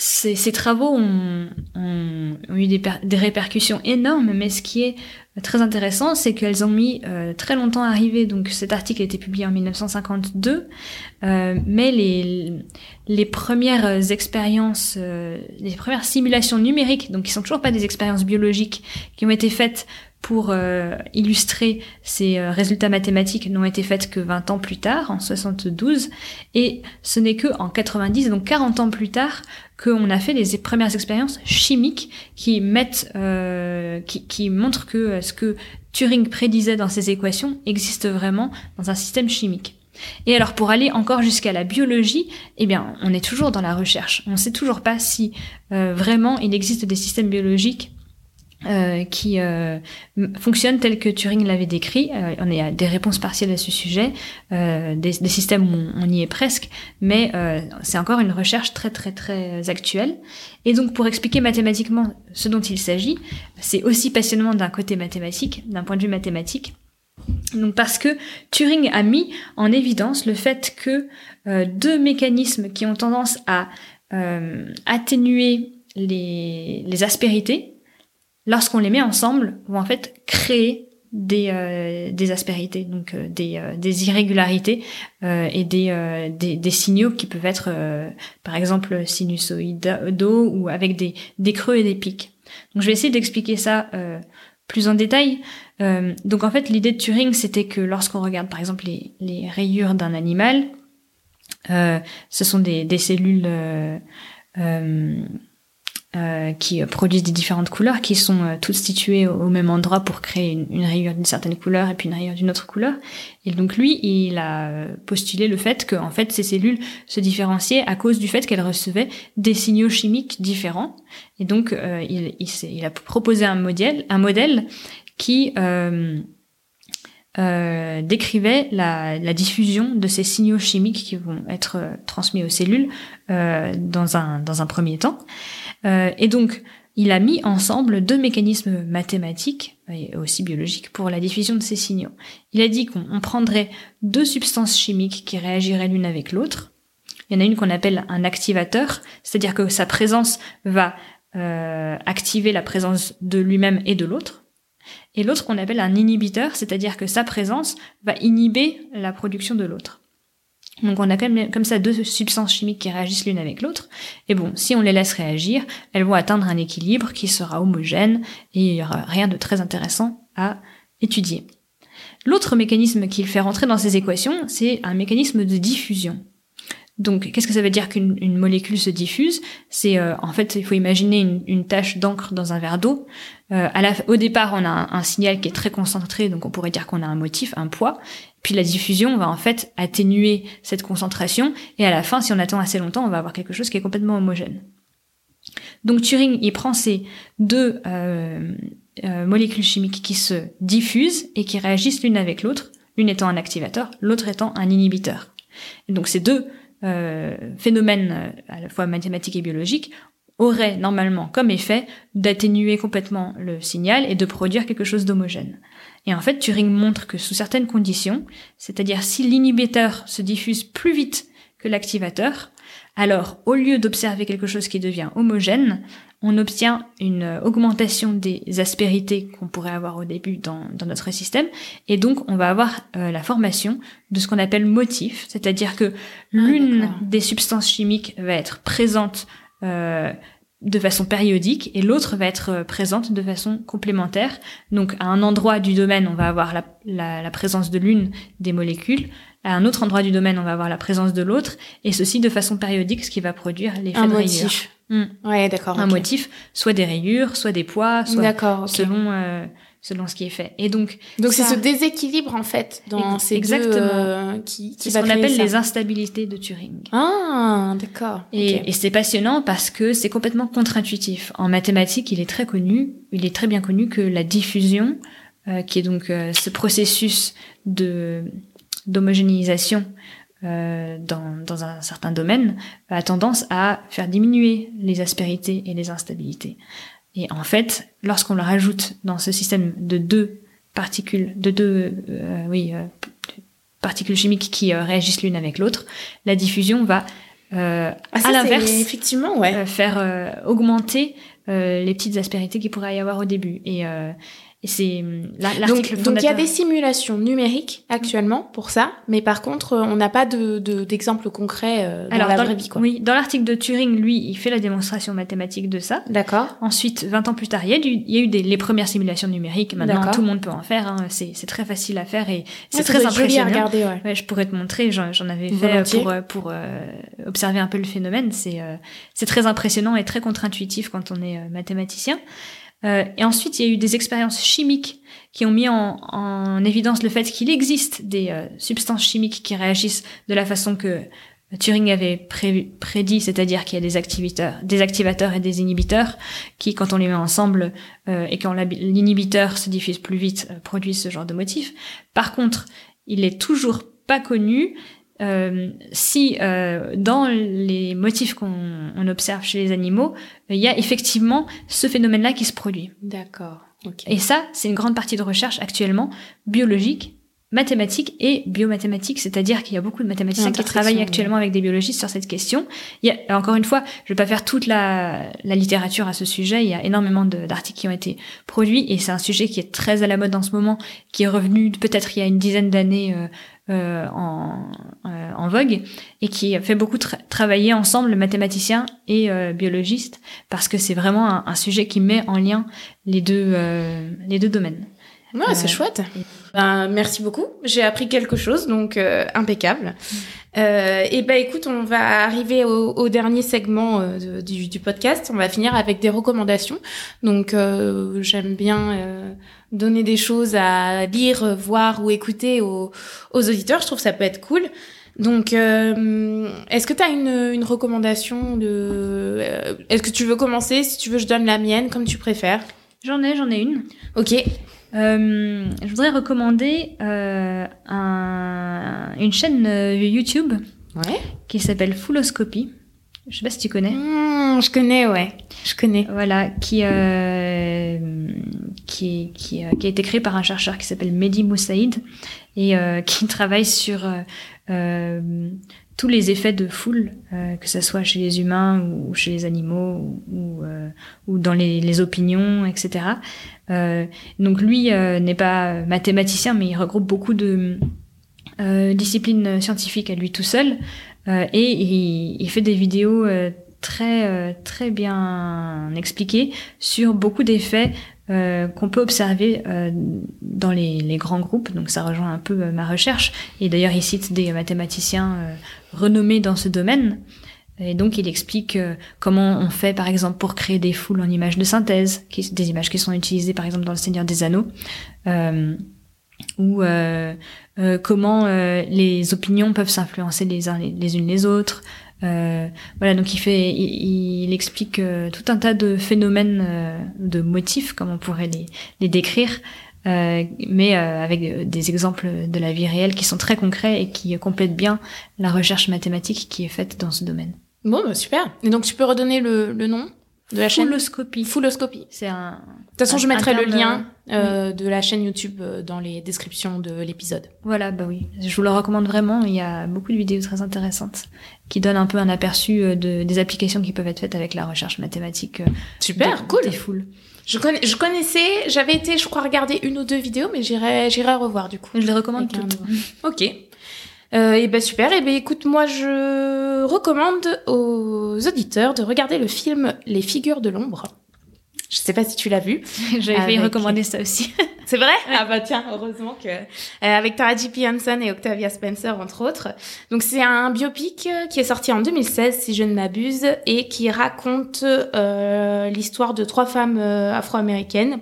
ces, ces, travaux ont, ont, eu des, des, répercussions énormes, mais ce qui est très intéressant, c'est qu'elles ont mis euh, très longtemps à arriver. Donc cet article a été publié en 1952, euh, mais les, les premières expériences, euh, les premières simulations numériques, donc qui sont toujours pas des expériences biologiques, qui ont été faites pour euh, illustrer ces euh, résultats mathématiques n'ont été faites que 20 ans plus tard, en 72, et ce n'est que en 90, donc 40 ans plus tard, qu'on a fait les premières expériences chimiques qui mettent, euh, qui, qui, montrent que ce que Turing prédisait dans ses équations existe vraiment dans un système chimique. Et alors pour aller encore jusqu'à la biologie, eh bien on est toujours dans la recherche. On ne sait toujours pas si vraiment il existe des systèmes biologiques euh, qui euh, fonctionne tel que Turing l'avait décrit. Euh, on a des réponses partielles à ce sujet, des, des, systèmes où on, y est presque, mais c'est encore une recherche très très très actuelle. Et donc pour expliquer mathématiquement ce dont il s'agit, c'est aussi passionnant d'un côté mathématique, d'un point de vue mathématique. Donc parce que Turing a mis en évidence le fait que deux mécanismes qui ont tendance à atténuer les, les aspérités, lorsqu'on les met ensemble, vont en fait créer des, euh, des aspérités, donc euh, des, euh, des irrégularités et des, des, des, signaux qui peuvent être, par exemple, sinusoïdaux ou avec des, des creux et des pics. Donc je vais essayer d'expliquer ça plus en détail. donc en fait, l'idée de Turing, c'était que lorsqu'on regarde, par exemple, les, les rayures d'un animal, ce sont des, des cellules euh, qui produisent des différentes couleurs, qui sont euh, toutes situées au, même endroit pour créer une, rayure d'une certaine couleur et puis une rayure d'une autre couleur. Et donc lui, il a euh, postulé le fait que en fait ces cellules se différenciaient à cause du fait qu'elles recevaient des signaux chimiques différents. Et donc il, il, il, a proposé un modèle, un modèle qui décrivait la, la, diffusion de ces signaux chimiques qui vont être transmis aux cellules dans, un, dans un premier temps. Euh, et donc, il a mis ensemble deux mécanismes mathématiques et aussi biologiques pour la diffusion de ces signaux. Il a dit qu'on prendrait deux substances chimiques qui réagiraient l'une avec l'autre. Il y en a une qu'on appelle un activateur, c'est-à-dire que sa présence va euh, activer la présence de lui-même et de l'autre. Et l'autre qu'on appelle un inhibiteur, c'est-à-dire que sa présence va inhiber la production de l'autre. Donc on a comme, comme ça deux substances chimiques qui réagissent l'une avec l'autre. Et bon, si on les laisse réagir, elles vont atteindre un équilibre qui sera homogène et il n'y aura rien de très intéressant à étudier. L'autre mécanisme qu'il fait rentrer dans ces équations, c'est un mécanisme de diffusion. Donc, qu'est-ce que ça veut dire qu'une molécule se diffuse? C'est euh, en fait, il faut imaginer une, tache d'encre dans un verre d'eau. Euh, au départ, on a un, signal qui est très concentré, donc on pourrait dire qu'on a un motif, un poids. Puis la diffusion va en fait atténuer cette concentration, et à la fin, si on attend assez longtemps, on va avoir quelque chose qui est complètement homogène. Donc Turing, il prend ces deux euh, molécules chimiques qui se diffusent et qui réagissent l'une avec l'autre, l'une étant un activateur, l'autre étant un inhibiteur. Donc ces deux euh, phénomènes euh, à la fois mathématiques et biologiques aurait normalement comme effet d'atténuer complètement le signal et de produire quelque chose d'homogène. Et en fait, Turing montre que sous certaines conditions, c'est-à-dire si l'inhibiteur se diffuse plus vite que l'activateur, alors au lieu d'observer quelque chose qui devient homogène, on obtient une augmentation des aspérités qu'on pourrait avoir au début dans, notre système, et donc on va avoir euh, la formation de ce qu'on appelle motif, c'est-à-dire que ah, l'une des substances chimiques va être présente euh, de façon périodique et l'autre va être euh, présente de façon complémentaire. Donc à un endroit du domaine, on va avoir la, présence de l'une des molécules, à un autre endroit du domaine, on va avoir la présence de l'autre, et ceci de façon périodique, ce qui va produire l'effet de motif. Hmm. Ouais, d'accord. Un motif, soit des rayures, soit des poids, soit selon euh, selon ce qui est fait. Et donc, donc c'est ce déséquilibre en fait dans ces exactement deux, euh, qui, qui ce qu'on appelle les instabilités de Turing. Ah, d'accord. Et, et c'est passionnant parce que c'est complètement contre-intuitif. En mathématiques, il est très connu, il est très bien connu que la diffusion, euh, qui est donc euh, ce processus de d'homogénéisation euh, dans, dans un certain domaine, a tendance à faire diminuer les aspérités et les instabilités. Et en fait, lorsqu'on le rajoute dans ce système de deux particules, de deux, euh, oui, euh, particules chimiques qui réagissent l'une avec l'autre, la diffusion va, ah, à l'inverse, effectivement, ouais. faire augmenter les petites aspérités qu'il pourrait y avoir au début. Et et c'est hum, l'article donc, donc il y a des simulations numériques actuellement pour ça, mais par contre on n'a pas de d'exemple concret euh, dans la vraie vie. Quoi. Oui, dans l'article de Turing, lui, il fait la démonstration mathématique de ça. D'accord. Ensuite, 20 ans plus tard, il y a, il y a eu des, les premières simulations numériques. Maintenant, tout le monde peut en faire. Hein. C'est très facile à faire et c'est très impressionnant. À regarder, ouais. ouais. je pourrais te montrer. J'en avais fait pour euh, pour euh, observer un peu le phénomène. C'est euh, c'est très impressionnant et très contre-intuitif quand on est mathématicien. Euh, et ensuite, il y a eu des expériences chimiques qui ont mis en, en évidence le fait qu'il existe des euh, substances chimiques qui réagissent de la façon que Turing avait prédit, c'est-à-dire qu'il y a des activateurs, des et des inhibiteurs qui, quand on les met ensemble euh, et quand l'inhibiteur se diffuse plus vite, produisent ce genre de motif. Par contre, il est toujours pas connu euh, si euh, dans les motifs qu'on observe chez les animaux, il y a effectivement ce phénomène-là qui se produit. D'accord. Et ça, c'est une grande partie de recherche actuellement biologique mathématiques et biomathématiques, c'est-à-dire qu'il y a beaucoup de mathématiciens qui travaillent actuellement avec des biologistes sur cette question. Il y a, encore une fois, je vais pas faire toute la, la littérature à ce sujet, il y a énormément d'articles qui ont été produits et c'est un sujet qui est très à la mode en ce moment, qui est revenu peut-être il y a une dizaine d'années euh, euh, en, euh, en, vogue et qui fait beaucoup travailler ensemble mathématiciens et euh, biologistes parce que c'est vraiment un, un, sujet qui met en lien les deux, les deux domaines. Ouais, c'est chouette. Ben, merci beaucoup. J'ai appris quelque chose, donc euh, impeccable. Euh, et ben écoute, on va arriver au, au dernier segment euh, du, du, podcast. On va finir avec des recommandations. Donc euh, j'aime bien euh, donner des choses à lire, voir ou écouter aux, aux auditeurs. Je trouve que ça peut être cool. Donc, est-ce que tu as une, une recommandation de Est-ce que tu veux commencer? Si tu veux, je donne la mienne, comme tu préfères. J'en ai, j'en ai une. Ok. Euh, je voudrais recommander euh, un, une chaîne euh, YouTube ouais. qui s'appelle Fulloscopy. Je sais pas si tu connais. Mmh, je connais, ouais. Je connais. Voilà, qui euh, qui qui, euh, qui a été créé par un chercheur qui s'appelle Mehdi Moussaïd et euh, qui travaille sur tous les effets de foule, que ce soit chez les humains ou chez les animaux ou, ou dans les, opinions, etc. Euh, donc lui euh, n'est pas mathématicien, mais il regroupe beaucoup de euh, disciplines scientifiques à lui tout seul, et il, fait des vidéos très très bien expliquées sur beaucoup d'effets qu'on peut observer dans les, grands groupes. Donc ça rejoint un peu ma recherche. Et d'ailleurs, il cite des mathématiciens renommés dans ce domaine. Et donc il explique euh, comment on fait par exemple pour créer des foules en images de synthèse, des images qui sont utilisées par exemple dans le Seigneur des Anneaux, euh, ou euh, euh comment les opinions peuvent s'influencer les les, unes les autres. Voilà, donc il fait, il, il explique tout un tas de phénomènes, de motifs, comme on pourrait les, les décrire, euh, mais avec des exemples de la vie réelle qui sont très concrets et qui complètent bien la recherche mathématique qui est faite dans ce domaine. Bon, bah, super. Et donc, tu peux redonner le, le nom? De la chaîne Fulloscopie. Fulloscopie. C'est un. De toute façon, je mettrai le lien euh, de la chaîne YouTube euh, dans les descriptions de l'épisode. Voilà, bah oui. Je vous le recommande vraiment. Il y a beaucoup de vidéos très intéressantes qui donnent un peu un aperçu euh, de, des applications qui peuvent être faites avec la recherche mathématique. Super, cool. Des foules. Je connaissais, j'avais été, je crois, regarder une ou deux vidéos, mais j'irai, j'irai revoir du coup. Je les recommande toutes. Ok. Euh, et ben super. Et ben écoute, moi je recommande aux auditeurs de regarder le film Les figures de l'ombre. Je sais pas si tu l'as vu. J'avais failli recommander ça aussi. C'est vrai? Ah bah tiens, heureusement que euh, avec Taraji P. Henson et Octavia Spencer entre autres. Donc c'est un biopic qui est sorti en 2016 si je ne m'abuse et qui raconte euh, l'histoire de trois femmes euh, afro-américaines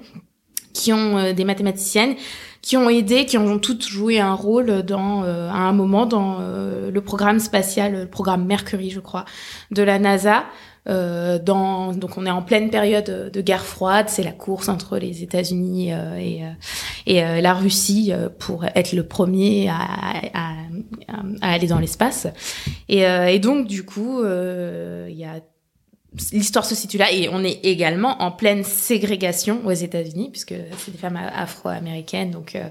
qui ont euh, des mathématiciennes qui ont aidé, qui ont toutes joué un rôle dans euh, à un moment dans euh, le programme spatial, le programme Mercury, je crois, de la NASA. Euh, dans, donc on est en pleine période de guerre froide, c'est la course entre les États-Unis et, et la Russie pour être le premier à, à, à aller dans l'espace. Et, et, donc du coup, il y a l'histoire se situe là et on est également en pleine ségrégation aux États-Unis puisque c'est des femmes afro-américaines. Donc euh,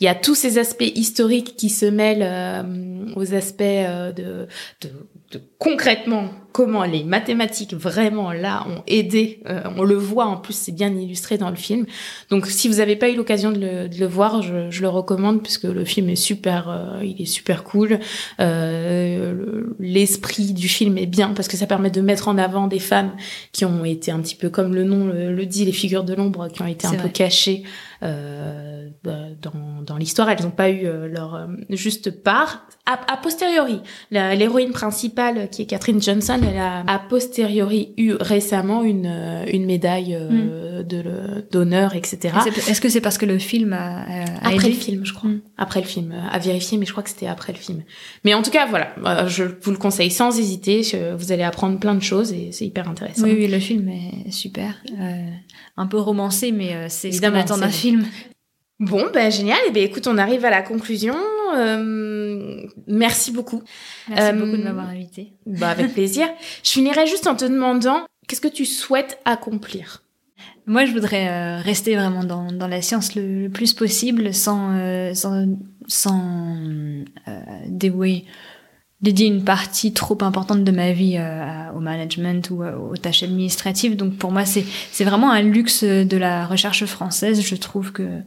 il y a tous ces aspects historiques qui se mêlent euh, aux aspects euh, de, de, de, concrètement comment les mathématiques vraiment là ont aidé. Euh, on le voit en plus, c'est bien illustré dans le film. Donc si vous n'avez pas eu l'occasion de le, de le voir, je, je, le recommande puisque le film est super, euh, il est super cool. Euh, L'esprit du film est bien parce que ça permet de mettre en avant des femmes qui ont été un petit peu comme le nom le, dit, les figures de l'ombre, qui ont été un peu cachées euh, dans, dans l'histoire. Elles n'ont pas eu euh, leur euh, juste part. A, posteriori, l'héroïne principale, qui est Catherine Johnson, elle a a posteriori eu récemment une, une médaille mm. de d'honneur, etc. Est-ce que c'est parce que le film a, après le film, je crois. Mm. Après le film, à vérifier, mais je crois que c'était après le film. Mais en tout cas, voilà, je vous le conseille sans hésiter. Vous allez apprendre plein de choses et c'est hyper intéressant. Oui, oui, le film est super. Euh, un peu romancé, mais c'est ce qu'on attend d'un film. Bon, ben génial. Et eh ben écoute, on arrive à la conclusion. Euh, merci beaucoup. Merci beaucoup de m'avoir invité. Bah avec plaisir. je finirai juste en te demandant qu'est-ce que tu souhaites accomplir? Moi, je voudrais euh, rester vraiment dans, dans la science le, plus possible, sans euh, sans, sans dévouer dédier une partie trop importante de ma vie au management ou aux tâches administratives. Donc pour moi, c'est c'est vraiment un luxe de la recherche française. Je trouve que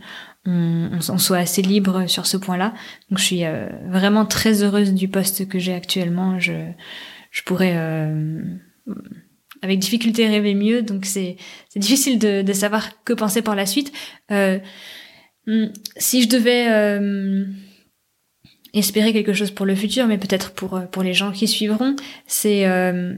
on, soit assez libre sur ce point-là. Donc je suis euh, vraiment très heureuse du poste que j'ai actuellement. Je, je pourrais euh, avec difficulté rêver mieux, donc c'est difficile de, de, savoir que penser par la suite. Euh, hmm, si je devais euh, espérer quelque chose pour le futur, mais peut-être pour pour les gens qui suivront, c'est euh,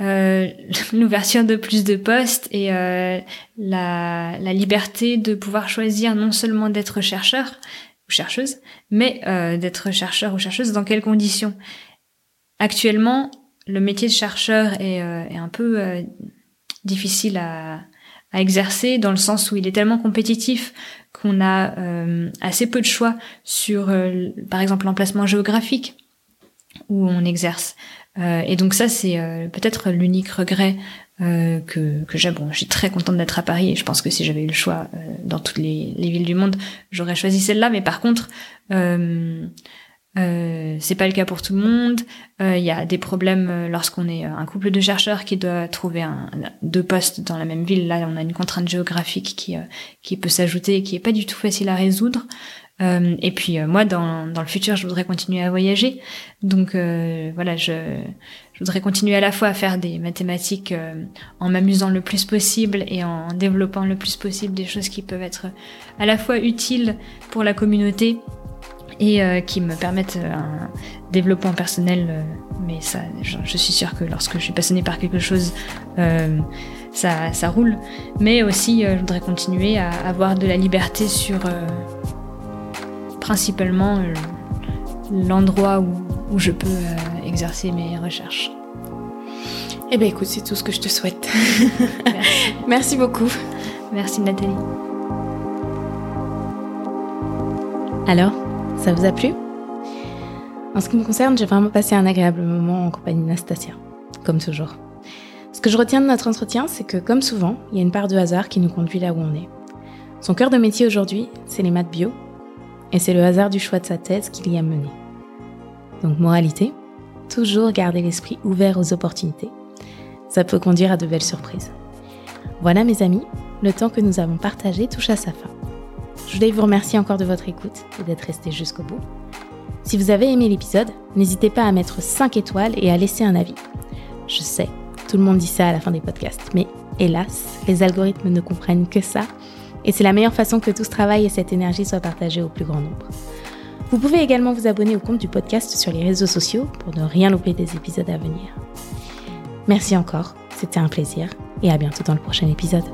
l'ouverture de plus de postes et euh, la, liberté de pouvoir choisir non seulement d'être chercheur ou chercheuse, mais euh, d'être chercheur ou chercheuse dans quelles conditions. Actuellement, le métier de chercheur est, un peu difficile à, exercer dans le sens où il est tellement compétitif qu'on a assez peu de choix sur, par exemple, l'emplacement géographique où on exerce. Euh, et donc ça, c'est euh, peut-être l'unique regret euh, que, j'ai. Bon, je suis très contente d'être à Paris et je pense que si j'avais eu le choix dans toutes les, les, villes du monde, j'aurais choisi celle-là. Mais par contre, c'est pas le cas pour tout le monde. Il y a des problèmes lorsqu'on est un couple de chercheurs qui doit trouver deux postes dans la même ville. Là, on a une contrainte géographique qui, qui peut s'ajouter et qui est pas du tout facile à résoudre. Euh, et puis euh, moi, dans, dans le futur, je voudrais continuer à voyager. Donc euh, voilà, je, voudrais continuer à la fois à faire des mathématiques en m'amusant le plus possible et en développant le plus possible des choses qui peuvent être à la fois utiles pour la communauté et qui me permettent un développement personnel. mais ça, je, je, suis sûre que lorsque je suis passionnée par quelque chose, ça, ça roule. Mais aussi, je voudrais continuer à avoir de la liberté sur principalement euh, l'endroit où, où, je peux euh, exercer mes recherches. Eh bien écoute, c'est tout ce que je te souhaite. Merci. Merci beaucoup. Merci Nathalie. Alors, ça vous a plu? En ce qui me concerne, j'ai vraiment passé un agréable moment en compagnie d'Anastasia, comme toujours. Ce que je retiens de notre entretien, c'est que, comme souvent, il y a une part de hasard qui nous conduit là où on est. Son cœur de métier aujourd'hui, c'est les maths bio, et c'est le hasard du choix de sa thèse qui l'y a mené. Donc moralité, toujours garder l'esprit ouvert aux opportunités. Ça peut conduire à de belles surprises. Voilà mes amis, le temps que nous avons partagé touche à sa fin. Je voulais vous remercier encore de votre écoute et d'être resté jusqu'au bout. Si vous avez aimé l'épisode, n'hésitez pas à mettre 5 étoiles et à laisser un avis. Je sais, tout le monde dit ça à la fin des podcasts, mais hélas, les algorithmes ne comprennent que ça et c'est la meilleure façon que tout ce travail et cette énergie soient partagés au plus grand nombre. Vous pouvez également vous abonner au compte du podcast sur les réseaux sociaux pour ne rien louper des épisodes à venir. Merci encore, c'était un plaisir et à bientôt dans le prochain épisode.